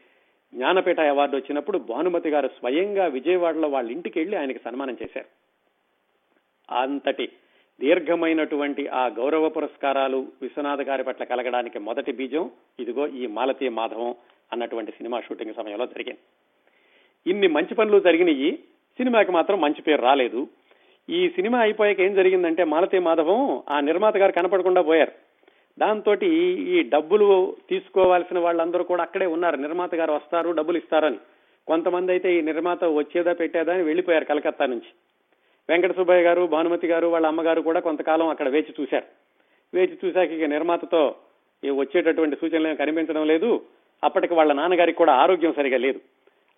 జ్ఞానపీఠ అవార్డు వచ్చినప్పుడు భానుమతి గారు స్వయంగా విజయవాడలో వాళ్ళ ఇంటికి వెళ్ళి ఆయనకి సన్మానం చేశారు. అంతటి దీర్ఘమైనటువంటి ఆ గౌరవ పురస్కారాలు విశ్వనాథ గారి పట్ల కలగడానికి మొదటి బీజం ఇదిగో ఈ మాలతీ మాధవం అన్నటువంటి సినిమా షూటింగ్ సమయంలో జరిగింది. ఇన్ని మంచి పనులు జరిగినాయి సినిమాకి మాత్రం మంచి పేరు రాలేదు. ఈ సినిమా అయిపోయాక ఏం జరిగిందంటే మాలతీ మాధవం ఆ నిర్మాత గారు కనపడకుండా పోయారు. దాంతో ఈ డబ్బులు తీసుకోవాల్సిన వాళ్ళందరూ కూడా అక్కడే ఉన్నారు. నిర్మాత గారు వస్తారు డబ్బులు ఇస్తారని. కొంతమంది అయితే ఈ నిర్మాత వచ్చేదా పెట్టేదా అని వెళ్ళిపోయారు కలకత్తా నుంచి. వెంకట సుబ్బయ్య గారు భానుమతి గారు వాళ్ళ అమ్మగారు కూడా కొంతకాలం అక్కడ వేచి చూశారు. వేచి చూశాక ఇక నిర్మాతతో వచ్చేటటువంటి సూచనలు కనిపించడం లేదు. అప్పటికి వాళ్ళ నాన్నగారికి కూడా ఆరోగ్యం సరిగా లేదు.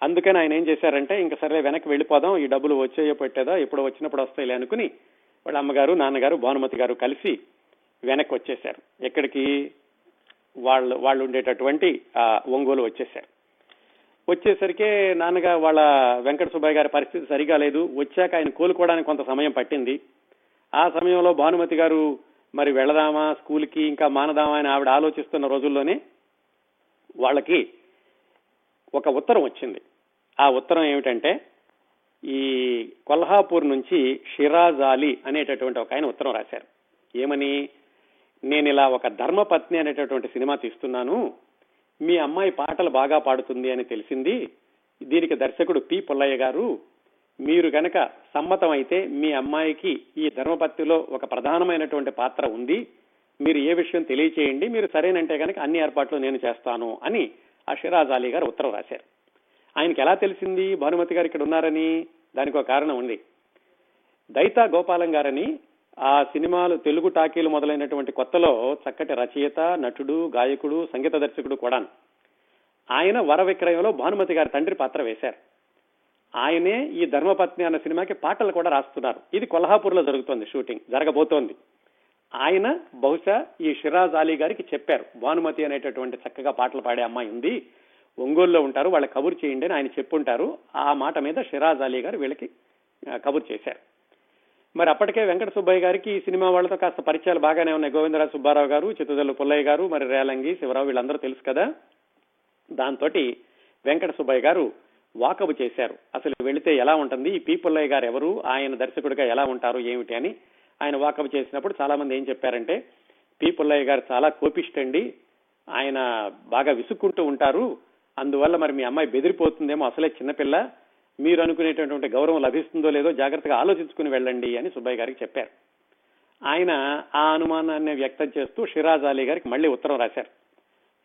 అందుకని ఆయన ఏం చేశారంటే ఇంకా సరే వెనక్కి వెళ్ళిపోదాం ఈ డబ్బులు వచ్చేయో పెట్టేదా ఎప్పుడు వచ్చినప్పుడు వస్తాయిలే అనుకుని వాళ్ళ అమ్మగారు నాన్నగారు భానుమతి గారు కలిసి వెనక్కి వచ్చేశారు. ఎక్కడికి? వాళ్ళు వాళ్ళు ఉండేటటువంటి ఆ ఒంగోలు వచ్చేశారు. వచ్చేసరికి నాన్నగా వాళ్ళ వెంకట సుబ్బయ్య గారి పరిస్థితి సరిగా లేదు. వచ్చాక ఆయన కోలుకోవడానికి కొంత సమయం పట్టింది. ఆ సమయంలో భానుమతి గారు మరి వెళదామా స్కూల్కి? ఇంకా మానదామా? అని ఆవిడ ఆలోచిస్తున్న రోజుల్లోనే వాళ్ళకి ఒక ఉత్తరం వచ్చింది. ఆ ఉత్తరం ఏమిటంటే ఈ కొల్హాపూర్ నుంచి షిరాజ్ అలీ అనేటటువంటి ఒక ఆయన ఉత్తరం రాశారు. ఏమని? నేను ఇలా ఒక ధర్మపత్ని అనేటటువంటి సినిమా తీస్తున్నాను. మీ అమ్మాయి పాటలు బాగా పాడుతుంది అని తెలిసింది. దీనికి దర్శకుడు పి. పుల్లయ్య గారు మీరు గనక సమ్మతం అయితే మీ అమ్మాయికి ఈ ధర్మపత్తిలో ఒక ప్రధానమైనటువంటి పాత్ర ఉంది. మీరు ఏ విషయం తెలియచేయండి. మీరు సరేనంటే కనుక అన్ని ఏర్పాట్లు నేను చేస్తాను అని ఆ షిరాజ్ అలీ గారు ఉత్తరం రాశారు. ఆయనకి ఎలా తెలిసింది? భానుమతి గారు ఇక్కడ ఉన్నారని దానికి ఒక కారణం ఉంది. దైతా గోపాలం గారని ఆ సినిమాలు తెలుగు టాకీలు మొదలైనటువంటి కొత్తలో చక్కటి రచయిత నటుడు గాయకుడు సంగీత దర్శకుడు కూడా ఆయన వర విక్రయంలో భానుమతి గారి తండ్రి పాత్ర వేశారు. ఆయనే ఈ ధర్మపత్ని అన్న సినిమాకి పాటలు కూడా రాస్తున్నారు. ఇది కొల్హాపూర్లో జరుగుతోంది షూటింగ్ జరగబోతోంది. ఆయన బహుశా ఈ షిరాజ్ అలీ గారికి చెప్పారు. భానుమతి అనేటటువంటి చక్కగా పాటలు పాడే అమ్మాయి ఉంది. ఒంగోలులో ఉంటారు. వాళ్ళ కబురు చేయండి అని ఆయన చెప్పుంటారు. ఆ మాట మీద షిరాజ్ అలీ గారు వీళ్ళకి కబురు చేశారు. మరి అప్పటికే వెంకట సుబ్బయ్య గారికి ఈ సినిమా వాళ్ళతో కాస్త పరిచయాలు బాగానే ఉన్నాయి. గోవిందరాజు సుబ్బారావు గారు చిత్తదల్లు పుల్లయ్య గారు మరి రేలంగి శివరావు వీళ్ళందరూ తెలుసు కదా. దాంతో వెంకట సుబ్బయ్య గారు వాకబు చేశారు. అసలు వెళితే ఎలా ఉంటుంది? ఈ పీ పుల్లయ్య గారు ఎవరు? ఆయన దర్శకుడిగా ఎలా ఉంటారు? ఏమిటి అని ఆయన వాకప్ చేసినప్పుడు చాలా మంది ఏం చెప్పారంటే పి. పుల్లయ్య గారు చాలా కోపిష్టండి ఆయన బాగా విసుక్కుంటూ ఉంటారు అందువల్ల మరి మీ అమ్మాయి బెదిరిపోతుందేమో అసలే చిన్నపిల్ల మీరు అనుకునేటటువంటి గౌరవం లభిస్తుందో లేదో జాగ్రత్తగా ఆలోచించుకుని వెళ్ళండి అని సుబ్బయ్య గారికి చెప్పారు. ఆయన ఆ అనుమానాన్ని వ్యక్తం చేస్తూ షిరాజ్ అలీ గారికి మళ్ళీ ఉత్తరం రాశారు.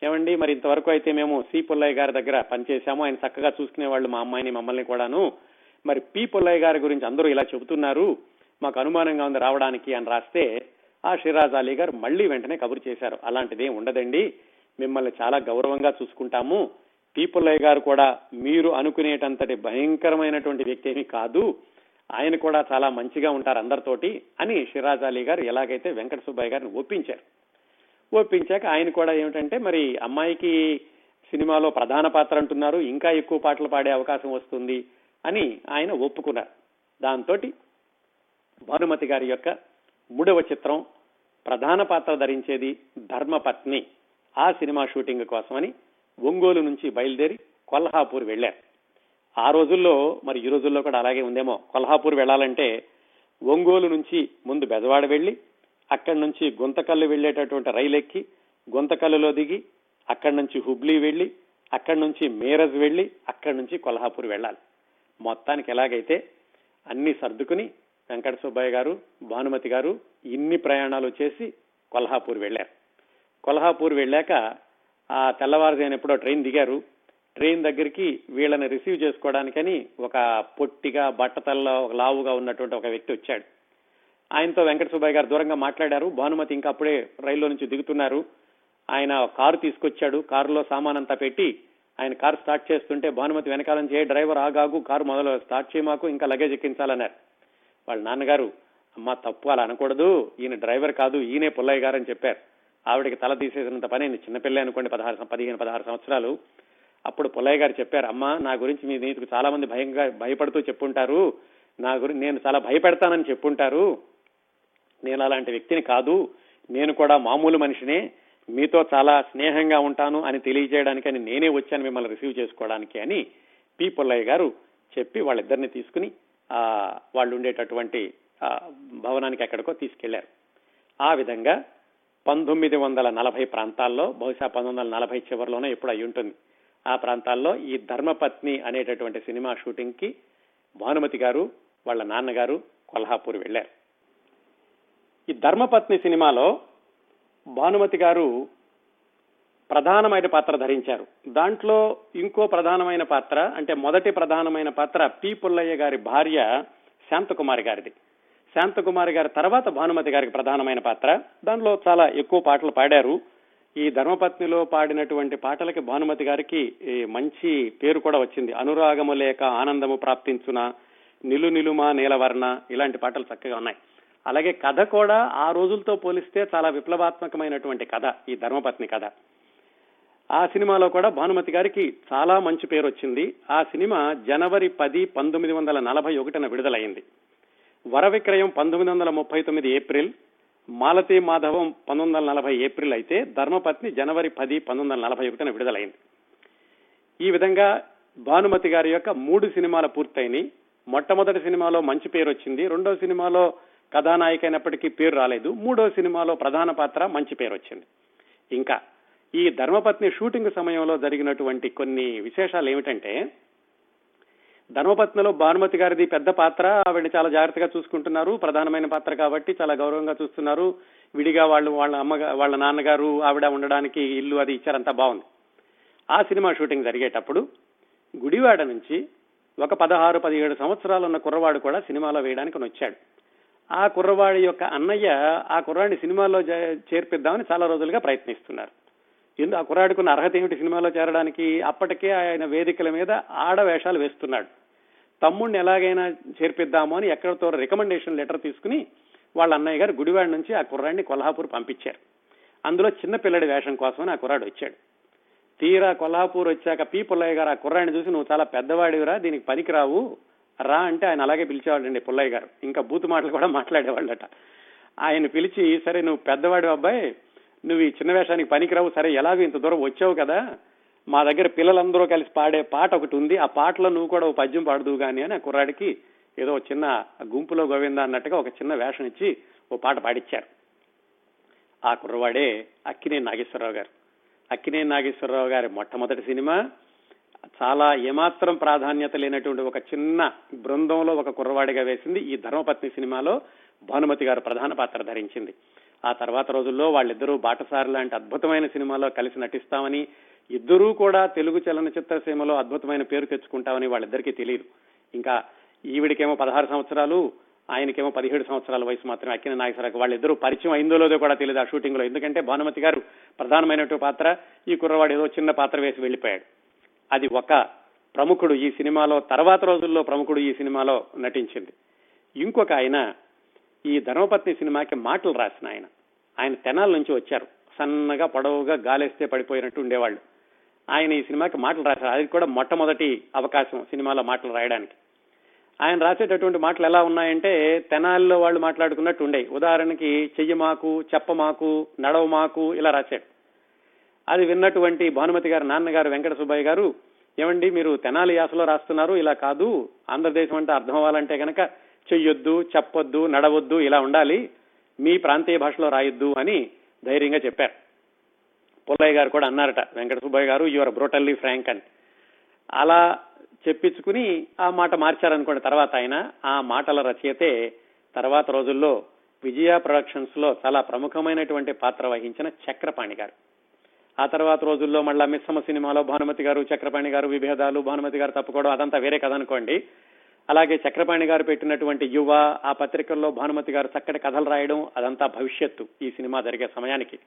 ఏమండి మరి ఇంతవరకు అయితే మేము సి. పుల్లయ్య గారి దగ్గర పనిచేశాము ఆయన చక్కగా చూసుకునే వాళ్ళు మా అమ్మాయిని మమ్మల్ని కూడాను. మరి పి. పుల్లయ్య గారి గురించి అందరూ ఇలా చెబుతున్నారు మాకు అనుమానంగా ఉంది రావడానికి అని రాస్తే ఆ షిరాజ్ అలీ గారు మళ్ళీ వెంటనే కబురు చేశారు. అలాంటిది ఉండదండి. మిమ్మల్ని చాలా గౌరవంగా చూసుకుంటాము. పీపుల్ అయ్య గారు కూడా మీరు అనుకునేటంతటి భయంకరమైనటువంటి వ్యక్తి ఏమీ కాదు. ఆయన కూడా చాలా మంచిగా ఉంటారు అందరితోటి అని షిరాజ్ అలీ గారు ఎలాగైతే వెంకట సుబ్బయ్య గారిని ఒప్పించారు. ఒప్పించాక ఆయన కూడా ఏమిటంటే మరి అమ్మాయికి సినిమాలో ప్రధాన పాత్ర అంటున్నారు ఇంకా ఎక్కువ పాటలు పాడే అవకాశం వస్తుంది అని ఆయన ఒప్పుకున్నారు. దాంతో భానుమతి గారి యొక్క మూడవ చిత్రం ప్రధాన పాత్ర ధరించేది ధర్మపత్ని. ఆ సినిమా షూటింగ్ కోసమని ఒంగోలు నుంచి బయలుదేరి కొల్హాపూర్ వెళ్ళారు ఆ రోజుల్లో మరి ఈ రోజుల్లో కూడా అలాగే ఉందేమో కొల్హాపూర్ వెళ్ళాలంటే ఒంగోలు నుంచి ముందు బెజవాడ వెళ్ళి అక్కడి నుంచి గుంతకల్లు వెళ్ళేటటువంటి రైలు ఎక్కి గుంతకల్లులో దిగి అక్కడి నుంచి హుబ్లీ వెళ్ళి అక్కడి నుంచి మీరజ్ వెళ్ళి అక్కడి నుంచి కొల్హాపూర్ వెళ్ళాలి. మొత్తానికి ఎలాగైతే అన్ని సర్దుకుని వెంకట సుబ్బయ్య గారు భానుమతి గారు ఇన్ని ప్రయాణాలు చేసి కొల్హాపూర్ వెళ్ళారు కొల్హాపూర్ వెళ్ళాక ఆ తెల్లవారుజామున ఎప్పుడో ట్రైన్ దిగారు. ట్రైన్ దగ్గరికి వీళ్ళని రిసీవ్ చేసుకోవడానికని ఒక పొట్టిగా బట్టతల్లో ఒక లావుగా ఉన్నటువంటి ఒక వ్యక్తి వచ్చాడు. ఆయనతో వెంకట సుబ్బయ్య గారు దూరంగా మాట్లాడారు. భానుమతి ఇంకా అప్పుడే రైల్లో నుంచి దిగుతున్నారు. ఆయన కారు తీసుకొచ్చాడు. కారులో సామానంతా పెట్టి ఆయన కారు స్టార్ట్ చేస్తుంటే భానుమతి వెనకాల నుంచి ఏ డ్రైవర్ ఆగాగు కారు మొదలు స్టార్ట్ చేయమాకు ఇంకా లగేజ్ ఎక్కించాలన్నారు. వాళ్ళ నాన్నగారు అమ్మ తప్పు అలా అనకూడదు ఈయన డ్రైవర్ కాదు ఈయనే పుల్లయ్య గారు అని చెప్పారు. ఆవిడకి తల తీసేసినంత పని చిన్నపిల్ల అనుకోండి పదహారు పదిహేను పదహారు సంవత్సరాలు. అప్పుడు పుల్లయ్య గారు చెప్పారు అమ్మా నా గురించి మీ నీకు చాలా మంది భయంగా భయపడుతూ చెప్పుంటారు. నా గురి నేను చాలా భయపెడతానని చెప్పుంటారు. నేను అలాంటి వ్యక్తిని కాదు. నేను కూడా మామూలు మనిషినే. మీతో చాలా స్నేహంగా ఉంటాను అని తెలియజేయడానికి అని నేనే వచ్చాను మిమ్మల్ని రిసీవ్ చేసుకోవడానికి అని పి. పుల్లయ్య గారు చెప్పి వాళ్ళిద్దరిని తీసుకుని వాళ్ళు ఉండేటటువంటి భవనానికి ఎక్కడికో తీసుకెళ్ళారు. ఆ విధంగా పంతొమ్మిది వందల నలభై ప్రాంతాల్లో బహుశా పంతొమ్మిది వందల నలభై చివరిలోనే ఎప్పుడు అయి ఉంటుంది. ఆ ప్రాంతాల్లో ఈ ధర్మపత్ని అనేటటువంటి సినిమా షూటింగ్కి భానుమతి గారు వాళ్ళ నాన్నగారు కొల్హాపూర్ వెళ్ళారు ఈ ధర్మపత్ని సినిమాలో భానుమతి గారు ప్రధానమైన పాత్ర ధరించారు. దాంట్లో ఇంకో ప్రధానమైన పాత్ర అంటే మొదటి ప్రధానమైన పాత్ర పి పుల్లయ్య గారి భార్య శాంతకుమారి గారిది. శాంతకుమారి గారి తర్వాత భానుమతి గారికి ప్రధానమైన పాత్ర. దానిలో చాలా ఎక్కువ పాటలు పాడారు. ఈ ధర్మపత్నిలో పాడినటువంటి పాటలకి భానుమతి గారికి మంచి పేరు కూడా వచ్చింది. అనురాగము లేక ఆనందము ప్రాప్తించున నిలు నిలుమ నీలవర్ణ ఇలాంటి పాటలు చక్కగా ఉన్నాయి. అలాగే కథ కూడా ఆ రోజులతో పోలిస్తే చాలా విప్లవాత్మకమైనటువంటి కథ ఈ ధర్మపత్ని కథ. ఆ సినిమాలో కూడా భానుమతి గారికి చాలా మంచి పేరు వచ్చింది. ఆ సినిమా జనవరి పది పంతొమ్మిది వందల నలభై ఒకటిన విడుదలైంది. వర విక్రయం పంతొమ్మిది వందల ముప్పై తొమ్మిది ఏప్రిల్ మాలతీ మాధవం పంతొమ్మిది వందల నలభై ఏప్రిల్ అయితే ధర్మపత్ని జనవరి పది పంతొమ్మిది వందల నలభై ఒకటిన విడుదలైంది. ఈ విధంగా భానుమతి గారి యొక్క మూడు సినిమాలు పూర్తయినాయి. మొట్టమొదటి సినిమాలో మంచి పేరు వచ్చింది. రెండో సినిమాలో కథానాయిక అయినప్పటికీ పేరు రాలేదు. మూడో సినిమాలో ప్రధాన పాత్ర మంచి పేరు వచ్చింది. ఇంకా ఈ ధర్మపత్ని షూటింగ్ సమయంలో జరిగినటువంటి కొన్ని విశేషాలు ఏమిటంటే ధర్మపత్నిలో భానుమతి గారిది పెద్ద పాత్ర ఆవిడని చాలా జాగ్రత్తగా చూసుకుంటున్నారు ప్రధానమైన పాత్ర కాబట్టి చాలా గౌరవంగా చూస్తున్నారు. విడిగా వాళ్ళు వాళ్ళ అమ్మ వాళ్ళ నాన్నగారు ఆవిడ ఉండడానికి ఇల్లు అది ఇచ్చారంతా బాగుంది. ఆ సినిమా షూటింగ్ జరిగేటప్పుడు గుడివాడ నుంచి ఒక పదహారు పదిహేడు సంవత్సరాలు ఉన్న కుర్రవాడు కూడా సినిమాలో వేయడానికి వచ్చాడు. ఆ కుర్రవాడి యొక్క అన్నయ్య ఆ కుర్రాడిని సినిమాలో చేర్పిద్దామని చాలా రోజులుగా ప్రయత్నిస్తున్నారు. ఎందు ఆ కుర్రాడుకున్న అర్హత ఏమిటి సినిమాలో చేరడానికి? అప్పటికే ఆయన వేదికల మీద ఆడవేషాలు వేస్తున్నాడు. తమ్ముడిని ఎలాగైనా చేర్పిద్దాము అని ఎక్కడితో రికమెండేషన్ లెటర్ తీసుకుని వాళ్ళ అన్నయ్య గారు గుడివాడ నుంచి ఆ కుర్రాడిని కొల్హాపూర్ పంపించారు. అందులో చిన్న పిల్లడి వేషం కోసమని ఆ కుర్రాడు వచ్చాడు. తీరా కొల్హాపూర్ వచ్చాక పి పుల్లయ్య గారు ఆ కుర్రాడిని చూసి నువ్వు చాలా పెద్దవాడివిరా దీనికి పనికిరావు. రా అంటే ఆయన అలాగే పిలిచేవాళ్ళండి పుల్లయ్య గారు. ఇంకా బూతు మాటలు కూడా మాట్లాడేవాళ్ళట. ఆయన పిలిచి సరే నువ్వు పెద్దవాడి అబ్బాయి. నువ్వు ఈ చిన్న వేషానికి పనికిరావు సరే ఎలాగో ఇంత దూరం వచ్చావు కదా? మా దగ్గర పిల్లలందరూ కలిసి పాడే పాట ఒకటి ఉంది ఆ పాటలో నువ్వు కూడా ఒక పద్యం పాడుదువు కానీ అని ఆ కుర్రాడికి ఏదో చిన్న గుంపులో గోవింద అన్నట్టుగా ఒక చిన్న వేషం ఇచ్చి ఓ పాట పాడిచ్చారు. ఆ కుర్రవాడే అక్కినే నాగేశ్వరరావు గారు. అక్కినే నాగేశ్వరరావు గారి మొట్టమొదటి సినిమా. చాలా ఏమాత్రం ప్రాధాన్యత లేనటువంటి ఒక చిన్న బృందంలో ఒక కుర్రవాడిగా వేసింది ఈ ధర్మపత్ని సినిమాలో భానుమతి గారు ప్రధాన పాత్ర ధరించింది. ఆ తర్వాత రోజుల్లో వాళ్ళిద్దరూ బాటసారి లాంటి అద్భుతమైన సినిమాలో కలిసి నటిస్తామని ఇద్దరూ కూడా తెలుగు చలనచిత్ర సీమలో అద్భుతమైన పేరు తెచ్చుకుంటామని వాళ్ళిద్దరికీ తెలియదు ఇంకా ఈవిడికేమో పదహారు సంవత్సరాలు ఆయనకేమో పదిహేడు సంవత్సరాల వయసు మాత్రమే. అక్కిన నాగేశ్వరరావు వాళ్ళిద్దరూ పరిచయం అయిందో లేదో కూడా తెలియదు ఆ షూటింగ్లో ఎందుకంటే భానుమతి గారు ప్రధానమైనటువంటి పాత్ర ఈ కుర్రవాడు ఏదో చిన్న పాత్ర వేసి వెళ్ళిపోయాడు అది ఒక ప్రముఖుడు ఈ సినిమాలో తర్వాత రోజుల్లో ప్రముఖుడు ఈ సినిమాలో నటించింది. ఇంకొక ఆయన ఈ ధర్మపత్ని సినిమాకి మాటలు రాసిన ఆయన. ఆయన తెనాల నుంచి వచ్చారు. సన్నగా పొడవుగా గాలేస్తే పడిపోయినట్టు ఉండేవాళ్ళు. ఆయన ఈ సినిమాకి మాటలు రాశారు. అది కూడా మొట్టమొదటి అవకాశం సినిమాలో మాటలు రాయడానికి. ఆయన రాసేటటువంటి మాటలు ఎలా ఉన్నాయంటే తెనాల్లో వాళ్ళు మాట్లాడుకున్నట్టు ఉండే ఉదాహరణకి చెయ్యి మాకు చెప్పమాకు నడవ మాకు ఇలా రాశాడు. అది విన్నటువంటి భానుమతి గారు నాన్నగారు వెంకట సుబ్బయ్య గారు ఏమండి మీరు తెనాలి యాసలో రాస్తున్నారు ఇలా కాదు. ఆంధ్రదేశం అంటే అర్థం అవ్వాలంటే కనుక చెయ్యొద్దు చెప్పొద్దు నడవద్దు ఇలా ఉండాలి. మీ ప్రాంతీయ భాషలో రాయొద్దు అని ధైర్యంగా చెప్పారు. పుల్లయ్య గారు కూడా అన్నారట వెంకట సుబ్బయ్య గారు యువర్ బ్రోటల్లీ ఫ్రాంక్ అని. అలా చెప్పించుకుని ఆ మాట మార్చారనుకోండి తర్వాత ఆయన. ఆ మాటల రచయితే తర్వాత రోజుల్లో విజయ ప్రొడక్షన్స్లో చాలా ప్రముఖమైనటువంటి పాత్ర వహించిన చక్రపాణి గారు. ఆ తర్వాత రోజుల్లో మళ్ళా మిశ్రమ సినిమాలో భానుమతి గారు చక్రపాణి గారు విభేదాలు భానుమతి గారు తప్పుకోవడం అదంతా వేరే కదనుకోండి అలాగే చక్రపాణి గారు పెట్టినటువంటి యువ ఆ పత్రికల్లో భానుమతి గారు చక్కటి కథలు రాయడం అదంతా భవిష్యత్తు ఈ సినిమా జరిగే సమయానికి.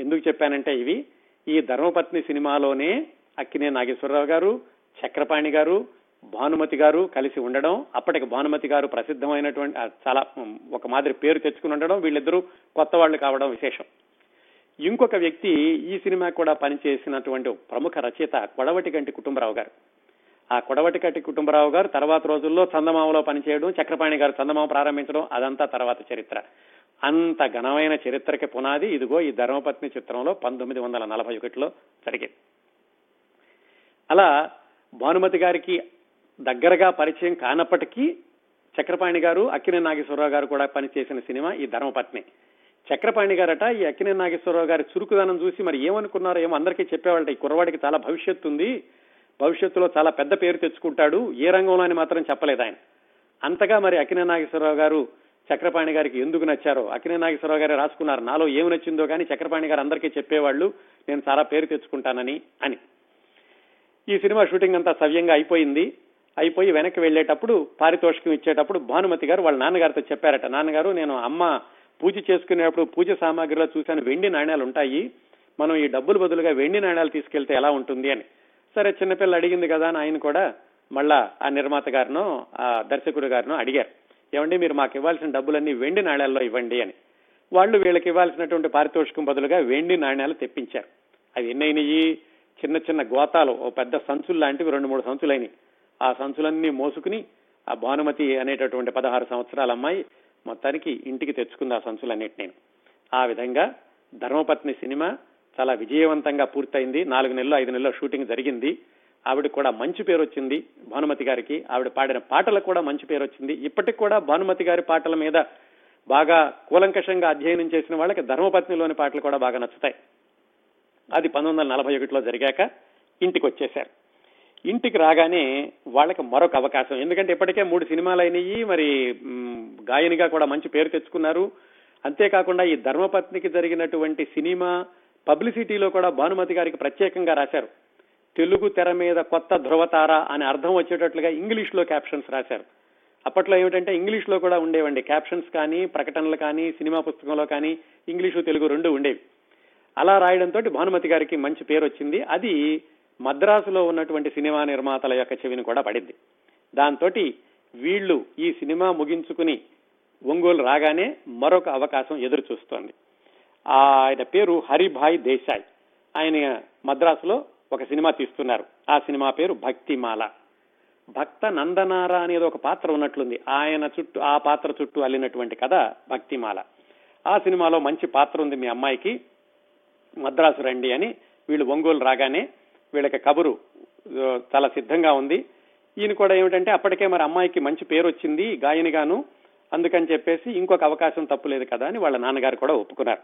ఎందుకు చెప్పానంటే ఇవి ఈ ధర్మపత్ని సినిమాలోనే అక్కినే నాగేశ్వరరావు గారు చక్రపాణి గారు భానుమతి గారు కలిసి ఉండడం అప్పటికి భానుమతి గారు ప్రసిద్ధమైనటువంటి చాలా ఒక మాదిరి పేరు తెచ్చుకుని ఉండడం వీళ్ళిద్దరూ కొత్త వాళ్ళు కావడం విశేషం. ఇంకొక వ్యక్తి ఈ సినిమా కూడా పనిచేసినటువంటి ప్రముఖ రచయిత కొడవటి గంటి కుటుంబరావు గారు. ఆ కొడవటిగంటి కుటుంబరావు గారు తర్వాత రోజుల్లో చందమామలో పనిచేయడం చక్రపాణి గారు చందమామ ప్రారంభించడం అదంతా తర్వాత చరిత్ర. అంత ఘనమైన చరిత్రకి పునాది ఇదిగో ఈ ధర్మపత్ని చిత్రంలో పంతొమ్మిది వందల నలభై ఒకటిలో జరిగింది. అలా భానుమతి గారికి దగ్గరగా పరిచయం కానప్పటికీ చక్రపాణి గారు అక్కినే నాగేశ్వరరావు గారు కూడా పనిచేసిన సినిమా ఈ ధర్మపత్ని. చక్రపాణి గారట ఈ అక్కినే నాగేశ్వరరావు గారి చురుకుదనం చూసి మరి ఏమనుకున్నారో ఏమో అందరికీ చెప్పేవాళ్ళ ఈ కుర్రవాడికి చాలా భవిష్యత్తు ఉంది భవిష్యత్తులో చాలా పెద్ద పేరు తెచ్చుకుంటాడు. ఏ రంగంలో అని మాత్రం చెప్పలేదు ఆయన. అంతగా మరి అకినే నాగేశ్వరరావు గారు చక్రపాణి గారికి ఎందుకు నచ్చారో అకినే నాగేశ్వరరావు గారు రాసుకున్నారు. నాలో ఏమి నచ్చిందో కానీ చక్రపాణి గారు అందరికీ చెప్పేవాళ్ళు నేను చాలా పేరు తెచ్చుకుంటానని అని. ఈ సినిమా షూటింగ్ అంతా సవ్యంగా అయిపోయింది. అయిపోయి వెనక్కి వెళ్ళేటప్పుడు పారితోషికం ఇచ్చేటప్పుడు భానుమతి గారు వాళ్ళ నాన్నగారితో చెప్పారట. నాన్నగారు నేను అమ్మ పూజ చేసుకునేటప్పుడు పూజ సామాగ్రిలో చూశాను వెండి నాణ్యాలు ఉంటాయి. మనం ఈ డబ్బులు బదులుగా వెండి నాణ్యాలు తీసుకెళ్తే ఎలా ఉంటుంది అని. సరే చిన్నపిల్ల అడిగింది కదా అని ఆయన కూడా మళ్ళా ఆ నిర్మాత గారినో ఆ దర్శకుడు గారినో అడిగారు. ఏమండి మీరు మాకు ఇవ్వాల్సిన డబ్బులన్నీ వెండి నాణ్యాల్లో ఇవ్వండి అని. వాళ్ళు వీళ్ళకి ఇవ్వాల్సినటువంటి పారితోషికం బదులుగా వెండి నాణ్యాలు తెప్పించారు. అవి ఎన్నైనాయి చిన్న చిన్న గోతాలు ఓ పెద్ద సంచులు లాంటివి రెండు మూడు సంచులైనవి ఆ సంచులన్నీ మోసుకుని ఆ భానుమతి అనేటటువంటి పదహారు సంవత్సరాల అమ్మాయి మొత్తానికి ఇంటికి తెచ్చుకుంది ఆ సంచులన్నిటిని. ఆ విధంగా ధర్మపత్ని సినిమా చాలా విజయవంతంగా పూర్తయింది. నాలుగు నెలలు ఐదు నెలల షూటింగ్ జరిగింది. ఆవిడ కూడా మంచి పేరు వచ్చింది భానుమతి గారికి. ఆవిడ పాడిన పాటలకు కూడా మంచి పేరు వచ్చింది. ఇప్పటికి కూడా భానుమతి గారి పాటల మీద బాగా కూలంకషంగా అధ్యయనం చేసిన వాళ్ళకి ధర్మపత్నిలోని పాటలు కూడా బాగా నచ్చుతాయి. అది పంతొమ్మిది వందల నలభై ఒకటిలో జరిగాక ఇంటికి వచ్చేశారు. ఇంటికి రాగానే వాళ్ళకి మరొక అవకాశం. ఎందుకంటే ఇప్పటికే మూడు సినిమాలు అయినాయి. మరి గాయనిగా కూడా మంచి పేరు తెచ్చుకున్నారు. అంతేకాకుండా ఈ ధర్మపత్నికి జరిగినటువంటి సినిమా పబ్లిసిటీలో కూడా భానుమతి గారికి ప్రత్యేకంగా రాశారు. తెలుగు తెర మీద కొత్త ధృవతార అని అర్థం వచ్చేటట్లుగా ఇంగ్లీష్లో క్యాప్షన్స్ రాశారు. అప్పట్లో ఏమిటంటే ఇంగ్లీష్లో కూడా ఉండేవండి. క్యాప్షన్స్ కానీ ప్రకటనలు కానీ సినిమా పుస్తకంలో కానీ ఇంగ్లీషు తెలుగు రెండు ఉండేవి. అలా రాయడంతో భానుమతి గారికి మంచి పేరు వచ్చింది. అది మద్రాసులో ఉన్నటువంటి సినిమా నిర్మాతల యొక్క చెవిని కూడా పడింది. దాంతో వీళ్ళు ఈ సినిమా ముగించుకుని ఒంగోలు రాగానే మరొక అవకాశం ఎదురు చూస్తోంది ఆయన పేరు హరిభాయ్ దేశాయ్. ఆయన మద్రాసులో ఒక సినిమా తీస్తున్నారు. ఆ సినిమా పేరు భక్తిమాల. భక్త నందనార అనేది ఒక పాత్ర ఉన్నట్లుంది. ఆయన చుట్టూ ఆ పాత్ర చుట్టూ అల్లినటువంటి కథ భక్తిమాల. ఆ సినిమాలో మంచి పాత్ర ఉంది మీ అమ్మాయికి. మద్రాసు రండి అని వీళ్ళు ఒంగోలు రాగానే వీళ్ళకి కబురు చాలా సిద్ధంగా ఉంది. ఈయన కూడా ఏమిటంటే అప్పటికే మరి అమ్మాయికి మంచి పేరు వచ్చింది గాయనిగాను. అందుకని చెప్పేసి ఇంకొక అవకాశం తప్పులేదు కదా అని వాళ్ళ నాన్నగారు కూడా ఒప్పుకున్నారు.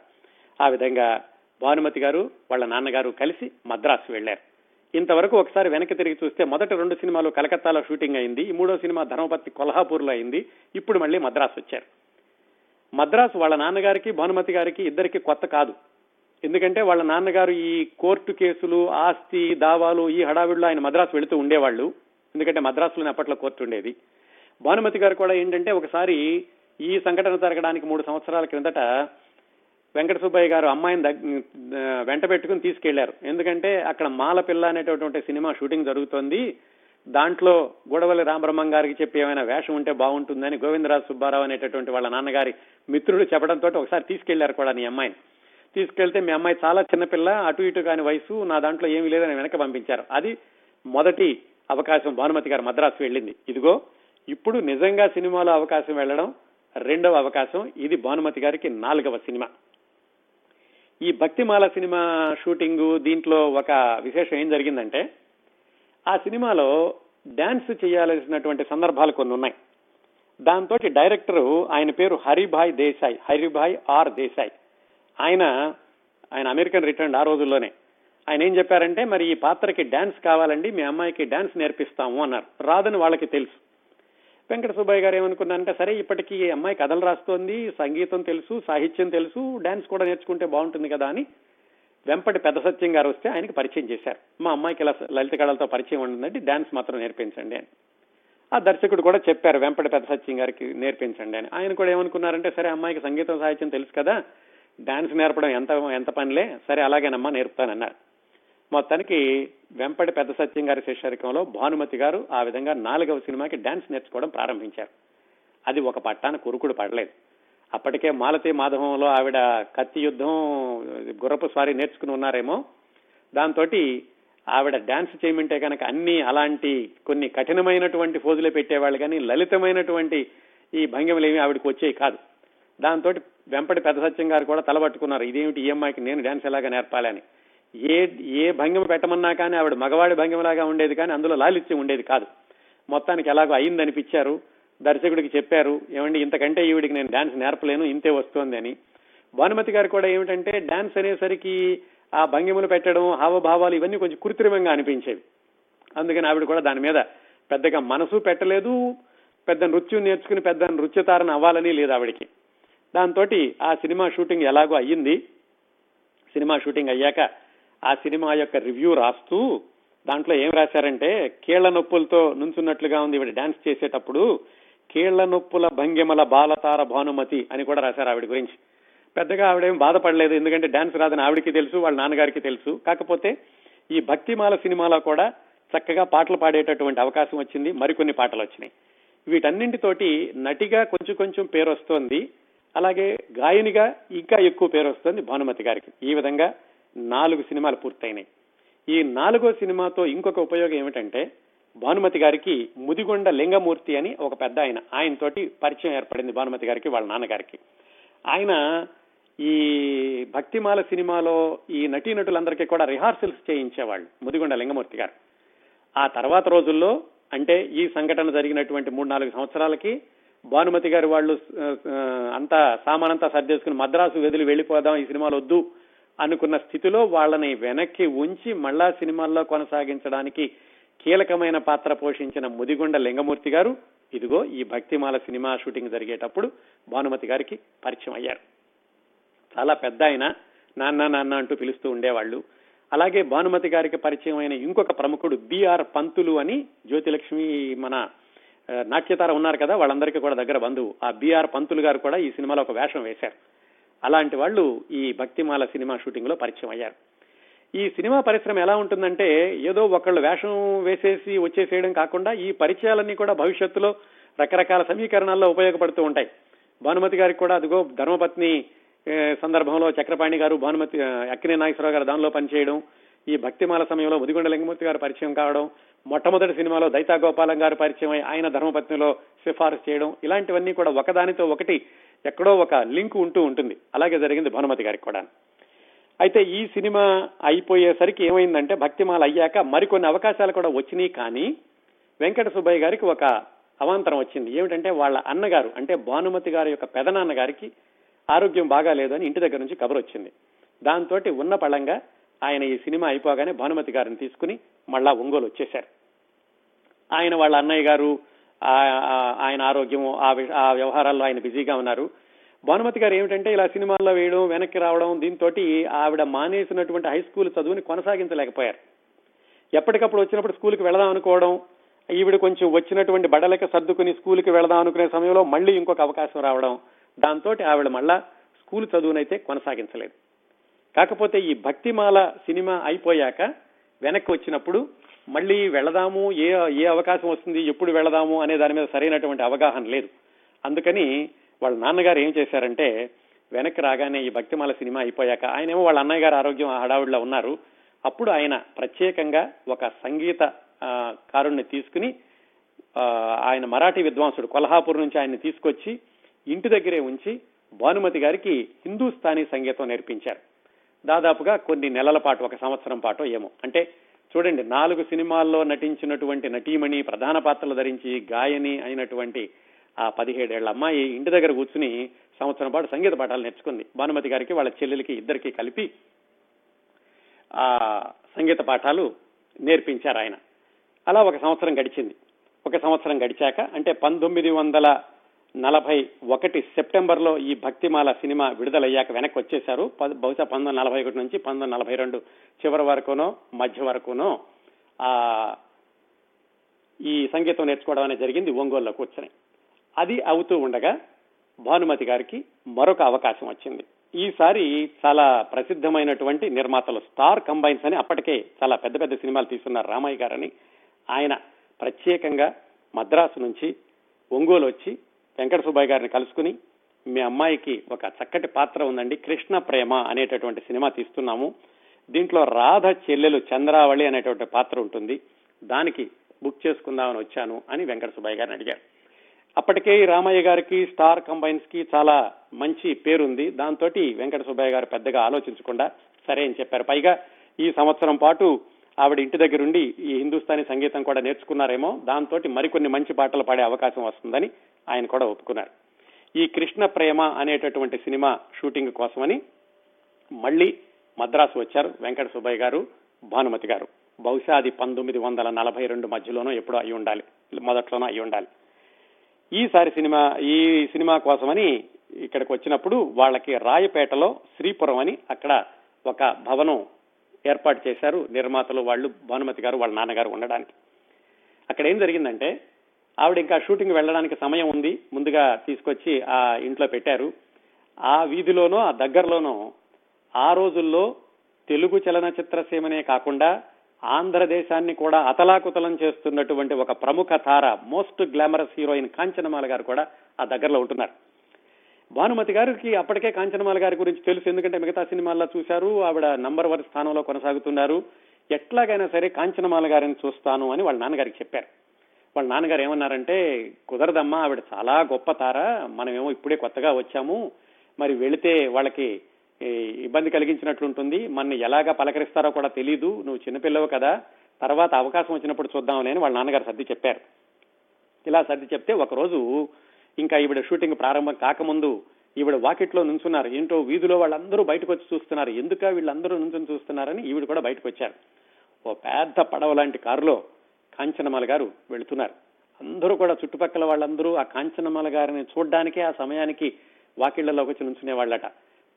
ఆ విధంగా భానుమతి గారు వాళ్ళ నాన్నగారు కలిసి మద్రాసు వెళ్ళారు ఇంతవరకు ఒకసారి వెనక్కి తిరిగి చూస్తే మొదటి రెండు సినిమాలు కలకత్తాలో షూటింగ్ అయింది ఈ మూడో సినిమా ధర్మపతి కొల్హాపూర్లో అయింది ఇప్పుడు మళ్ళీ మద్రాసు వచ్చారు. మద్రాసు వాళ్ళ నాన్నగారికి భానుమతి గారికి ఇద్దరికి కొత్త కాదు. ఎందుకంటే వాళ్ళ నాన్నగారు ఈ కోర్టు కేసులు ఆస్తి దావాలు ఈ హడావిడిలో ఆయన మద్రాసు వెళుతూ ఉండేవాళ్ళు. ఎందుకంటే మద్రాసులోనే అప్పట్లో కోర్టు ఉండేది. భానుమతి గారు కూడా ఏంటంటే ఒకసారి ఈ సంఘటన జరగడానికి మూడు సంవత్సరాల క్రిందట వెంకట సుబ్బయ్య గారు అమ్మాయిని వెంట పెట్టుకుని తీసుకెళ్ళారు. ఎందుకంటే అక్కడ మాలపిల్ల అనేటటువంటి సినిమా షూటింగ్ జరుగుతోంది. దాంట్లో గొడవలి రామబ్రహ్మం గారికి చెప్పి ఏమైనా వేషం ఉంటే బాగుంటుందని గోవిందరాజు సుబ్బారావు అనేటటువంటి వాళ్ళ నాన్నగారి మిత్రుడు చెప్పడంతో ఒకసారి తీసుకెళ్ళారు కూడా నీ అమ్మాయిని. తీసుకెళ్తే మీ అమ్మాయి చాలా చిన్నపిల్ల అటు ఇటు కాని వయసు నా దాంట్లో ఏమీ లేదని వెనక పంపించారు. అది మొదటి అవకాశం భానుమతి గారు మద్రాసు వెళ్ళింది. ఇదిగో ఇప్పుడు నిజంగా సినిమాలో అవకాశం వెళ్ళడం రెండవ అవకాశం. ఇది భానుమతి గారికి నాలుగవ సినిమా. ఈ భక్తిమాల సినిమా షూటింగ్ దీంట్లో ఒక విశేషం ఏం జరిగిందంటే ఆ సినిమాలో డాన్స్ చేయాల్సినటువంటి సందర్భాలు కొన్ని ఉన్నాయి. దాంతో డైరెక్టర్ ఆయన పేరు హరిభాయ్ దేశాయ్ హరిభాయ్ ఆర్ దేశాయ్. ఆయన ఆయన అమెరికన్ రిటర్న్ ఆ రోజుల్లోనే. ఆయన ఏం చెప్పారంటే మరి ఈ పాత్రకి డాన్స్ కావాలండి మీ అమ్మాయికి డాన్స్ నేర్పిస్తాము అన్నారు. రాదని వాళ్ళకి తెలుసు. వెంకట సుబ్బయ్య గారు ఏమనుకున్నారంటే సరే ఇప్పటికీ ఈ అమ్మాయి కథలు రాస్తోంది సంగీతం తెలుసు సాహిత్యం తెలుసు డాన్స్ కూడా నేర్చుకుంటే బాగుంటుంది కదా అని వెంపటి పెద్ద సత్యం గారు వస్తే ఆయనకి పరిచయం చేశారు. మా అమ్మాయికి ఇలా లలిత కళలతో పరిచయం ఉంటుందంటే డాన్స్ మాత్రం నేర్పించండి అని. ఆ దర్శకుడు కూడా చెప్పారు వెంపటి పెద్ద సత్యం గారికి నేర్పించండి అని. ఆయన కూడా ఏమనుకున్నారంటే సరే అమ్మాయికి సంగీతం సాహిత్యం తెలుసు కదా డాన్స్ నేర్పడం ఎంత ఎంత పనిలే సరే అలాగేనమ్మా నేర్పుతానన్నారు. మొత్తానికి వెంపటి పెద్ద సత్యం గారి శిష్యరికంలో భానుమతి గారు ఆ విధంగా నాలుగవ సినిమాకి డాన్స్ నేర్చుకోవడం ప్రారంభించారు. అది ఒక పట్టాన కురుకుడు పడలేదు. అప్పటికే మాలతి మాధవంలో ఆవిడ కత్తి యుద్ధం గుర్రపు స్వారీ నేర్చుకుని ఉన్నారేమో. దాంతో ఆవిడ డాన్స్ చేయమంటే కనుక అన్ని అలాంటి కొన్ని కఠినమైనటువంటి ఫోజులు పెట్టేవాళ్ళు కానీ లలితమైనటువంటి ఈ భంగిమలు ఏమి ఆవిడకి వచ్చేవి కాదు. దాంతో వెంపటి పెద్ద సత్యం గారు కూడా తలబట్టుకున్నారు ఇదేమిటి ఈఎంఐకి నేను డాన్స్ ఎలాగ నేర్పాలని అని. ఏ ఏ భంగిమ పెట్టమన్నా కానీ ఆవిడ మగవాడి భంగిమలాగా ఉండేది కానీ అందులో లాలిత్యం ఉండేది కాదు. మొత్తానికి ఎలాగో అయిందనిపించారు. దర్శకుడికి చెప్పారు ఏమండి ఇంతకంటే ఈవిడికి నేను డాన్స్ నేర్పలేను ఇంతే వస్తుంది అని. భానుమతి గారు కూడా ఏమిటంటే డాన్స్ అనేసరికి ఆ భంగిమలు పెట్టడం హావభావాలు ఇవన్నీ కొంచెం కృత్రిమంగా అనిపించేవి. అందుకని ఆవిడ కూడా దాని మీద పెద్దగా మనసు పెట్టలేదు పెద్ద నృత్యం నేర్చుకుని పెద్ద నృత్యతారణ అవ్వాలని లేదు ఆవిడికి. దాంతో ఆ సినిమా షూటింగ్ ఎలాగో అయ్యింది. సినిమా షూటింగ్ అయ్యాక ఆ సినిమా యొక్క రివ్యూ రాస్తూ దాంట్లో ఏం రాశారంటే కీళ్ళ నొప్పులతో నుంచున్నట్లుగా ఉంది ఇవి డాన్స్ చేసేటప్పుడు కీళ్ళ నొప్పుల భంగిమల బాలతార భానుమతి అని కూడా రాశారు ఆవిడ గురించి. పెద్దగా ఆవిడేం బాధపడలేదు ఎందుకంటే డాన్స్ రాదని ఆవిడికి తెలుసు వాళ్ళ నాన్నగారికి తెలుసు. కాకపోతే ఈ భక్తిమాల సినిమాలో కూడా చక్కగా పాటలు పాడేటటువంటి అవకాశం వచ్చింది మరికొన్ని పాటలు వచ్చినాయి. వీటన్నింటితోటి నటిగా కొంచెం కొంచెం పేరు వస్తోంది అలాగే గాయనిగా ఇంకా ఎక్కువ పేరు వస్తుంది భానుమతి గారికి. ఈ విధంగా నాలుగు సినిమాలు పూర్తయినాయి. ఈ నాలుగో సినిమాతో ఇంకొక ఉపయోగం ఏమిటంటే భానుమతి గారికి ముదిగొండ లింగమూర్తి అని ఒక పెద్ద ఆయన ఆయనతోటి పరిచయం ఏర్పడింది భానుమతి గారికి వాళ్ళ నాన్నగారికి. ఆయన ఈ భక్తిమాల సినిమాలో ఈ నటీనటులందరికీ కూడా రిహార్సల్స్ చేయించేవాళ్ళు ముదిగొండ లింగమూర్తి గారు. ఆ తర్వాత రోజుల్లో అంటే ఈ సంఘటన జరిగినటువంటి మూడు నాలుగు సంవత్సరాలకి భానుమతి గారి వాళ్ళు అంతా సామానంతా సర్దేసుకుని మద్రాసు వెదిలి వెళ్ళిపోదాం ఈ సినిమాలు వద్దు అనుకున్న స్థితిలో వాళ్ళని వెనక్కి ఉంచి మళ్ళా సినిమాల్లో కొనసాగించడానికి కీలకమైన పాత్ర పోషించిన ముదిగొండ లింగమూర్తి గారు ఇదిగో ఈ భక్తిమాల సినిమా షూటింగ్ జరిగేటప్పుడు భానుమతి గారికి పరిచయం అయ్యారు. చాలా పెద్ద ఆయన నాన్న నాన్న అంటూ పిలుస్తూ ఉండేవాళ్ళు. అలాగే భానుమతి గారికి పరిచయం అయిన ఇంకొక ప్రముఖుడు బిఆర్ పంతులు అని జ్యోతిలక్ష్మి మన నాట్యతార ఉన్నారు కదా వాళ్ళందరికీ కూడా దగ్గర బంధువు. ఆ బిఆర్ పంతులు గారు కూడా ఈ సినిమాలో ఒక వేషం వేశారు. అలాంటి వాళ్ళు ఈ భక్తిమాల సినిమా షూటింగ్లో పరిచయం అయ్యారు. ఈ సినిమా పరిశ్రమ ఎలా ఉంటుందంటే ఏదో ఒకళ్ళు వేషం వేసేసి వచ్చేసేయడం కాకుండా ఈ పరిచయాలన్నీ కూడా భవిష్యత్తులో రకరకాల సమీకరణాల్లో ఉపయోగపడుతూ ఉంటాయి. భానుమతి గారికి కూడా అదిగో ధర్మపత్ని సందర్భంలో చక్రపాణి గారు భానుమతి అక్కినే నాగేశ్వరరావు గారు దానిలో పనిచేయడం ఈ భక్తిమాల సమయంలో ముదిగొండ లింగమూర్తి గారు పరిచయం కావడం మొట్టమొదటి సినిమాలో దైతా గోపాలం గారు పరిచయం అయి ఆయన ధర్మపత్నిలో సిఫారసు చేయడం ఇలాంటివన్నీ కూడా ఒకదానితో ఒకటి ఎక్కడో ఒక లింక్ ఉంటూ ఉంటుంది. అలాగే జరిగింది భానుమతి గారికి కూడా. అయితే ఈ సినిమా అయిపోయేసరికి ఏమైందంటే భక్తిమాల అయ్యాక మరికొన్ని అవకాశాలు కూడా వచ్చినాయి కానీ వెంకట సుబ్బయ్య గారికి ఒక అవాంతరం వచ్చింది. ఏమిటంటే వాళ్ళ అన్నగారు అంటే భానుమతి గారి యొక్క పెదనాన్న గారికి ఆరోగ్యం బాగాలేదు అని ఇంటి దగ్గర నుంచి కబురు వచ్చింది. దాంతో ఉన్న పళంగా ఆయన ఈ సినిమా అయిపోగానే భానుమతి గారిని తీసుకుని మళ్ళా ఒంగోలు వచ్చేశారు. ఆయన వాళ్ళ అన్నయ్య గారు ఆయన ఆరోగ్యం ఆ వ్యవహారాల్లో ఆయన బిజీగా ఉన్నారు. భానుమతి గారు ఏమిటంటే ఇలా సినిమాల్లో వేయడం వెనక్కి రావడం దీంతో ఆవిడ మానేసినటువంటి హై స్కూల్ చదువుని కొనసాగించలేకపోయారు. ఎప్పటికప్పుడు వచ్చినప్పుడు స్కూల్కి వెళదాం అనుకోవడం ఈవిడ కొంచెం వచ్చినటువంటి బడలకి సర్దుకుని స్కూల్కి వెళదాం అనుకునే సమయంలో మళ్ళీ ఇంకొక అవకాశం రావడం దాంతో ఆవిడ మళ్ళా స్కూల్ చదువునైతే కొనసాగించలేదు. కాకపోతే ఈ భక్తిమాల సినిమా అయిపోయాక వెనక్కి వచ్చినప్పుడు మళ్ళీ వెళదాము ఏ ఏ అవకాశం వస్తుంది ఎప్పుడు వెళదాము అనే దాని మీద సరైనటువంటి అవగాహన లేదు. అందుకని వాళ్ళ నాన్నగారు ఏం చేశారంటే వెనక్కి రాగానే ఈ భక్తిమాల సినిమా అయిపోయాక ఆయనేమో వాళ్ళ అన్నయ్య గారు ఆరోగ్యం హడావుడిలో ఉన్నారు. అప్పుడు ఆయన ప్రత్యేకంగా ఒక సంగీత కారుణ్ణి తీసుకుని ఆయన మరాఠీ విద్వాంసుడు కొల్హాపూర్ నుంచి ఆయన్ని తీసుకొచ్చి ఇంటి దగ్గరే ఉంచి భానుమతి గారికి హిందూస్థానీ సంగీతం నేర్పించారు. దాదాపుగా కొన్ని నెలల పాటు ఒక సంవత్సరం పాటు ఏమో. అంటే చూడండి నాలుగు సినిమాల్లో నటించినటువంటి నటీమణి ప్రధాన పాత్రలు ధరించి గాయని అయినటువంటి ఆ పదిహేడేళ్ళ అమ్మాయి ఇంటి దగ్గర కూర్చుని సంవత్సరం పాటు సంగీత పాఠాలు నేర్చుకుంది. భానుమతి గారికి వాళ్ళ చెల్లెలకి ఇద్దరికి కలిపి ఆ సంగీత పాఠాలు నేర్పించారు ఆయన. అలా ఒక సంవత్సరం గడిచింది. ఒక సంవత్సరం గడిచాక అంటే పంతొమ్మిది వందల నలభై ఒకటి సెప్టెంబర్లో ఈ భక్తిమాల సినిమా విడుదలయ్యాక వెనక్కి వచ్చేశారు బహుశా పంతొమ్మిది నలభై ఒకటి నుంచి పంతొమ్మిది నలభై రెండు చివరి వరకునో మధ్య వరకునో ఆ ఈ సంగీతం నేర్చుకోవడం అనేది జరిగింది ఒంగోలులో కూర్చొని. అది అవుతూ ఉండగా భానుమతి గారికి మరొక అవకాశం వచ్చింది. ఈసారి చాలా ప్రసిద్ధమైనటువంటి నిర్మాతలు స్టార్ కంబైన్స్ అని అప్పటికే చాలా పెద్ద పెద్ద సినిమాలు తీస్తున్నారు రామయ్య గారని. ఆయన ప్రత్యేకంగా మద్రాసు నుంచి ఒంగోలు వచ్చి వెంకట సుబ్బయ్య గారిని కలుసుకుని మీ అమ్మాయికి ఒక చక్కటి పాత్ర ఉందండి. కృష్ణ ప్రేమ అనేటటువంటి సినిమా తీస్తున్నాము. దీంట్లో రాధ చెల్లెలు చంద్రావళి అనేటువంటి పాత్ర ఉంటుంది. దానికి బుక్ చేసుకుందామని వచ్చాను అని వెంకట సుబ్బయ్య గారిని అడిగారు. అప్పటికే రామయ్య గారికి స్టార్ కంబైన్స్కి చాలా మంచి పేరుంది. దాంతో వెంకట సుబ్బయ్య గారు పెద్దగా ఆలోచించకుండా సరే అని చెప్పారు. పైగా ఈ సంవత్సరం పాటు ఆవిడ ఇంటి దగ్గరుండి ఈ హిందుస్థానీ సంగీతం కూడా నేర్చుకున్నారేమో. దాంతో మరికొన్ని మంచి పాటలు పాడే అవకాశం వస్తుందని ఆయన కూడా ఒప్పుకున్నారు. ఈ కృష్ణ ప్రేమ అనేటటువంటి సినిమా షూటింగ్ కోసమని మళ్ళీ మద్రాసు వచ్చారు వెంకట సుబ్బయ్య గారు భానుమతి గారు. బహుశా అది పంతొమ్మిది వందల నలభై రెండు మధ్యలోనో ఎప్పుడో అయి ఉండాలి మొదట్లోనో అయి ఉండాలి. ఈసారి సినిమా ఈ సినిమా కోసమని ఇక్కడికి వచ్చినప్పుడు వాళ్ళకి రాయపేటలో శ్రీపురం అని అక్కడ ఒక భవనం ఏర్పాటు చేశారు నిర్మాతలు వాళ్ళు భానుమతి గారు వాళ్ళ నాన్నగారు ఉండడానికి. అక్కడ ఏం జరిగిందంటే ఆవిడ ఇంకా షూటింగ్ వెళ్ళడానికి సమయం ఉంది. ముందుగా తీసుకొచ్చి ఆ ఇంట్లో పెట్టారు. ఆ వీధిలోనో ఆ దగ్గరలోనో ఆ రోజుల్లో తెలుగు చలనచిత్ర సీమనే కాకుండా ఆంధ్రదేశాన్ని కూడా అతలాకుతలం చేస్తున్నటువంటి ఒక ప్రముఖ తార most glamorous heroine Kanchanamala garu కూడా ఆ దగ్గరలో ఉంటున్నారు. భానుమతి గారికి అప్పటికే కాంచనమాల గారి గురించి తెలుసు. ఎందుకంటే మిగతా సినిమాల్లో చూశారు. ఆవిడ నంబర్ వన్ స్థానంలో కొనసాగుతున్నారు. ఎట్లాగైనా సరే కాంచనమాల గారిని చూస్తాను అని వాళ్ళ నాన్నగారికి చెప్పారు. వాళ్ళ నాన్నగారు ఏమన్నారంటే కుదరదమ్మా ఆవిడ చాలా గొప్ప తార. మనమేమో ఇప్పుడే కొత్తగా వచ్చాము. మరి వెళితే వాళ్ళకి ఇబ్బంది కలిగించినట్లుంటుంది మన ఎలాగా పలకరిస్తారో కూడా తెలీదు. నువ్వు చిన్నపిల్లవు కదా. తర్వాత అవకాశం వచ్చినప్పుడు చూద్దాంలే అని వాళ్ళ నాన్నగారు సర్ది చెప్పారు. ఇలా సర్ది చెప్తే ఒకరోజు ఇంకా ఈవిడ షూటింగ్ ప్రారంభం కాకముందు ఈవిడ వాకిట్లో నుంచున్నారు. ఏంటో వీధిలో వాళ్ళందరూ బయటకు వచ్చి చూస్తున్నారు. ఎందుక వీళ్ళందరూ నుంచుని చూస్తున్నారని ఈవిడ కూడా బయటకు వచ్చారు ఓ పెద్ద పడవ లాంటి కారులో కాంచనమాల గారు వెళుతున్నారు. అందరూ కూడా చుట్టుపక్కల వాళ్ళందరూ ఆ కాంచనమాల గారిని చూడ్డానికే ఆ సమయానికి వాకిళ్ళలోకి వచ్చి నుంచునే వాళ్ళట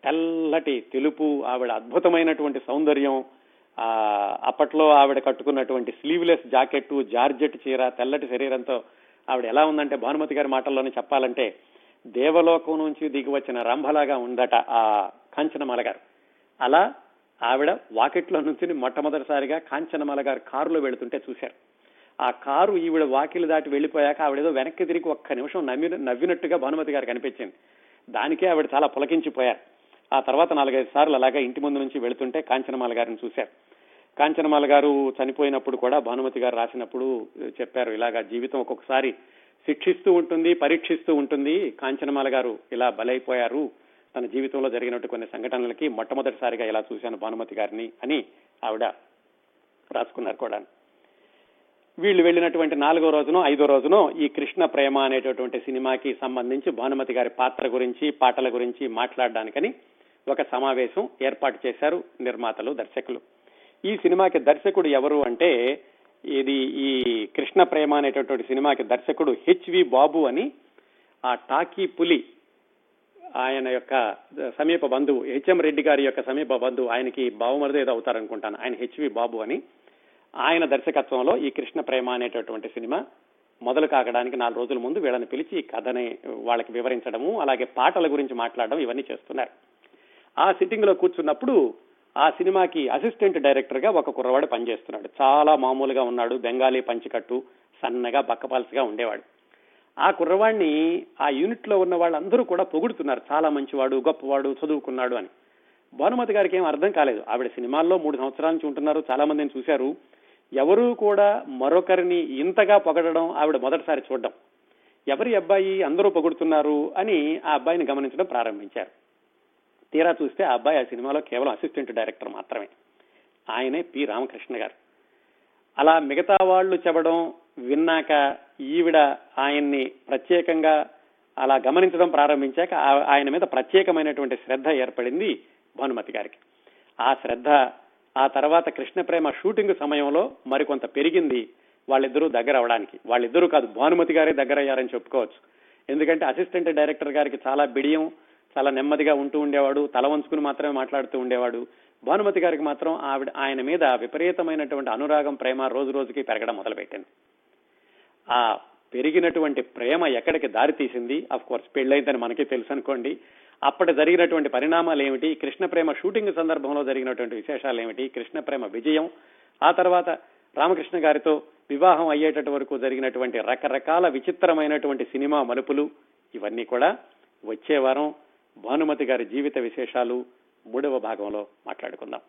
తెల్లటి తెలుపు ఆవిడ అద్భుతమైనటువంటి సౌందర్యం ఆ అప్పట్లో ఆవిడ కట్టుకున్నటువంటి స్లీవ్లెస్ జాకెట్ జార్జెట్ చీర తెల్లటి శరీరంతో ఆవిడ ఎలా ఉందంటే భానుమతి గారి మాటల్లోనే చెప్పాలంటే దేవలోకం నుంచి దిగి వచ్చిన రంభలాగా ఉందట ఆ కాంచనమాల గారు. అలా ఆవిడ వాకిట్లో నుంచి మొట్టమొదటిసారిగా కాంచనమాల గారు కారులో వెళుతుంటే చూశారు. ఆ కారు ఈవిడ వాకిలు దాటి వెళ్ళిపోయాక ఆవిడేదో వెనక్కి తిరిగి ఒక్క నిమిషం నవ్వి నవ్వినట్టుగా భానుమతి గారు కనిపించింది దానికే ఆవిడ చాలా పులకించిపోయారు. ఆ తర్వాత నాలుగైదు సార్లు అలాగా ఇంటి ముందు నుంచి వెళుతుంటే కాంచనమాల గారిని చూశారు. కాంచనమాల గారు చనిపోయినప్పుడు కూడా భానుమతి గారు రాసినప్పుడు చెప్పారు ఇలాగా జీవితం ఒక్కొక్కసారి శిక్షిస్తూ ఉంటుంది పరీక్షిస్తూ ఉంటుంది. కాంచనమాల గారు ఇలా బలైపోయారు. తన జీవితంలో జరిగినట్టు కొన్ని సంఘటనలకి మొట్టమొదటిసారిగా ఇలా చూశాను భానుమతి గారిని అని ఆవిడ రాసుకున్నారు కూడా వీళ్ళు వెళ్ళినటువంటి నాలుగో రోజునో ఐదో రోజునో ఈ కృష్ణ ప్రేమ అనేటటువంటి సినిమాకి సంబంధించి భానుమతి గారి పాత్ర గురించి పాటల గురించి మాట్లాడడానికని ఒక సమావేశం ఏర్పాటు చేశారు నిర్మాతలు దర్శకులు. ఈ సినిమాకి దర్శకుడు ఎవరు అంటే ఇది ఈ కృష్ణ ప్రేమ అనేటటువంటి సినిమాకి దర్శకుడు హెచ్వి బాబు అని ఆ టాకీ పులి ఆయన యొక్క సమీప బంధువు హెచ్ఎం రెడ్డి గారి యొక్క సమీప బంధువు ఆయనకి బావమరిది ఏదో అవుతారనుకుంటాను ఆయన హెచ్వి బాబు అని. ఆయన దర్శకత్వంలో ఈ కృష్ణ ప్రేమ అనేటటువంటి సినిమా మొదలు కాకడానికి నాలుగు రోజుల ముందు వీళ్ళని పిలిచి ఈ కథని వాళ్ళకి వివరించడము అలాగే పాటల గురించి మాట్లాడడం ఇవన్నీ చేస్తున్నారు. ఆ సిట్టింగ్లో కూర్చున్నప్పుడు ఆ సినిమాకి అసిస్టెంట్ డైరెక్టర్గా ఒక కుర్రవాడు పనిచేస్తున్నాడు. చాలా మామూలుగా ఉన్నాడు బెంగాలీ పంచికట్టు సన్నగా బక్కపాల్సిగా ఉండేవాడు. ఆ కుర్రవాడిని ఆ యూనిట్లో ఉన్న వాళ్ళందరూ కూడా పొగుడుతున్నారు. చాలా మంచివాడు గొప్పవాడు చదువుకున్నాడు అని. భానుమతి గారికి ఏం అర్థం కాలేదు. ఆవిడ సినిమాల్లో మూడు సంవత్సరాల నుంచి ఉంటున్నారు చాలా మందిని చూశారు. ఎవరూ కూడా మరొకరిని ఇంతగా పొగడడం ఆవిడ మొదటిసారి చూడడం. ఎవరి అబ్బాయి అందరూ పొగుడుతున్నారు అని ఆ అబ్బాయిని గమనించడం ప్రారంభించారు. తీరా చూస్తే ఆ అబ్బాయి ఆ సినిమాలో కేవలం అసిస్టెంట్ డైరెక్టర్ మాత్రమే. ఆయనే పి. రామకృష్ణ గారు. అలా మిగతా వాళ్ళు చెప్పడం విన్నాక ఈవిడ ఆయన్ని ప్రత్యేకంగా అలా గమనించడం ప్రారంభించాక ఆయన మీద ప్రత్యేకమైనటువంటి శ్రద్ధ ఏర్పడింది భానుమతి గారికి. ఆ శ్రద్ధ ఆ తర్వాత కృష్ణ ప్రేమ షూటింగ్ సమయంలో మరికొంత పెరిగింది వాళ్ళిద్దరూ దగ్గర అవడానికి. వాళ్ళిద్దరూ కాదు భానుమతి గారే దగ్గర అయ్యారని చెప్పుకోవచ్చు. ఎందుకంటే అసిస్టెంట్ డైరెక్టర్ గారికి చాలా బిడియం చాలా నెమ్మదిగా ఉంటూ ఉండేవాడు తల వంచుకుని మాత్రమే మాట్లాడుతూ ఉండేవాడు. భానుమతి గారికి మాత్రం ఆవిడ ఆయన మీద విపరీతమైనటువంటి అనురాగం ప్రేమ రోజు రోజుకి పెరగడం మొదలుపెట్టింది. ఆ పెరిగినటువంటి ప్రేమ ఎక్కడికి దారి తీసింది అఫ్ కోర్స్ పెళ్ళైందని మనకి తెలుసు అనుకోండి అప్పటి జరిగినటువంటి పరిణామాలు ఏమిటి కృష్ణ ప్రేమ షూటింగ్ సందర్భంలో జరిగినటువంటి విశేషాలు ఏమిటి కృష్ణ ప్రేమ విజయం. ఆ తర్వాత రామకృష్ణ గారితో వివాహం అయ్యేటట్టు వరకు జరిగినటువంటి రకరకాల విచిత్రమైనటువంటి సినిమా మలుపులు ఇవన్నీ కూడా వచ్చే వారం భానుమతి గారి జీవిత విశేషాలు మూడవ భాగంలో మాట్లాడుకుందాం.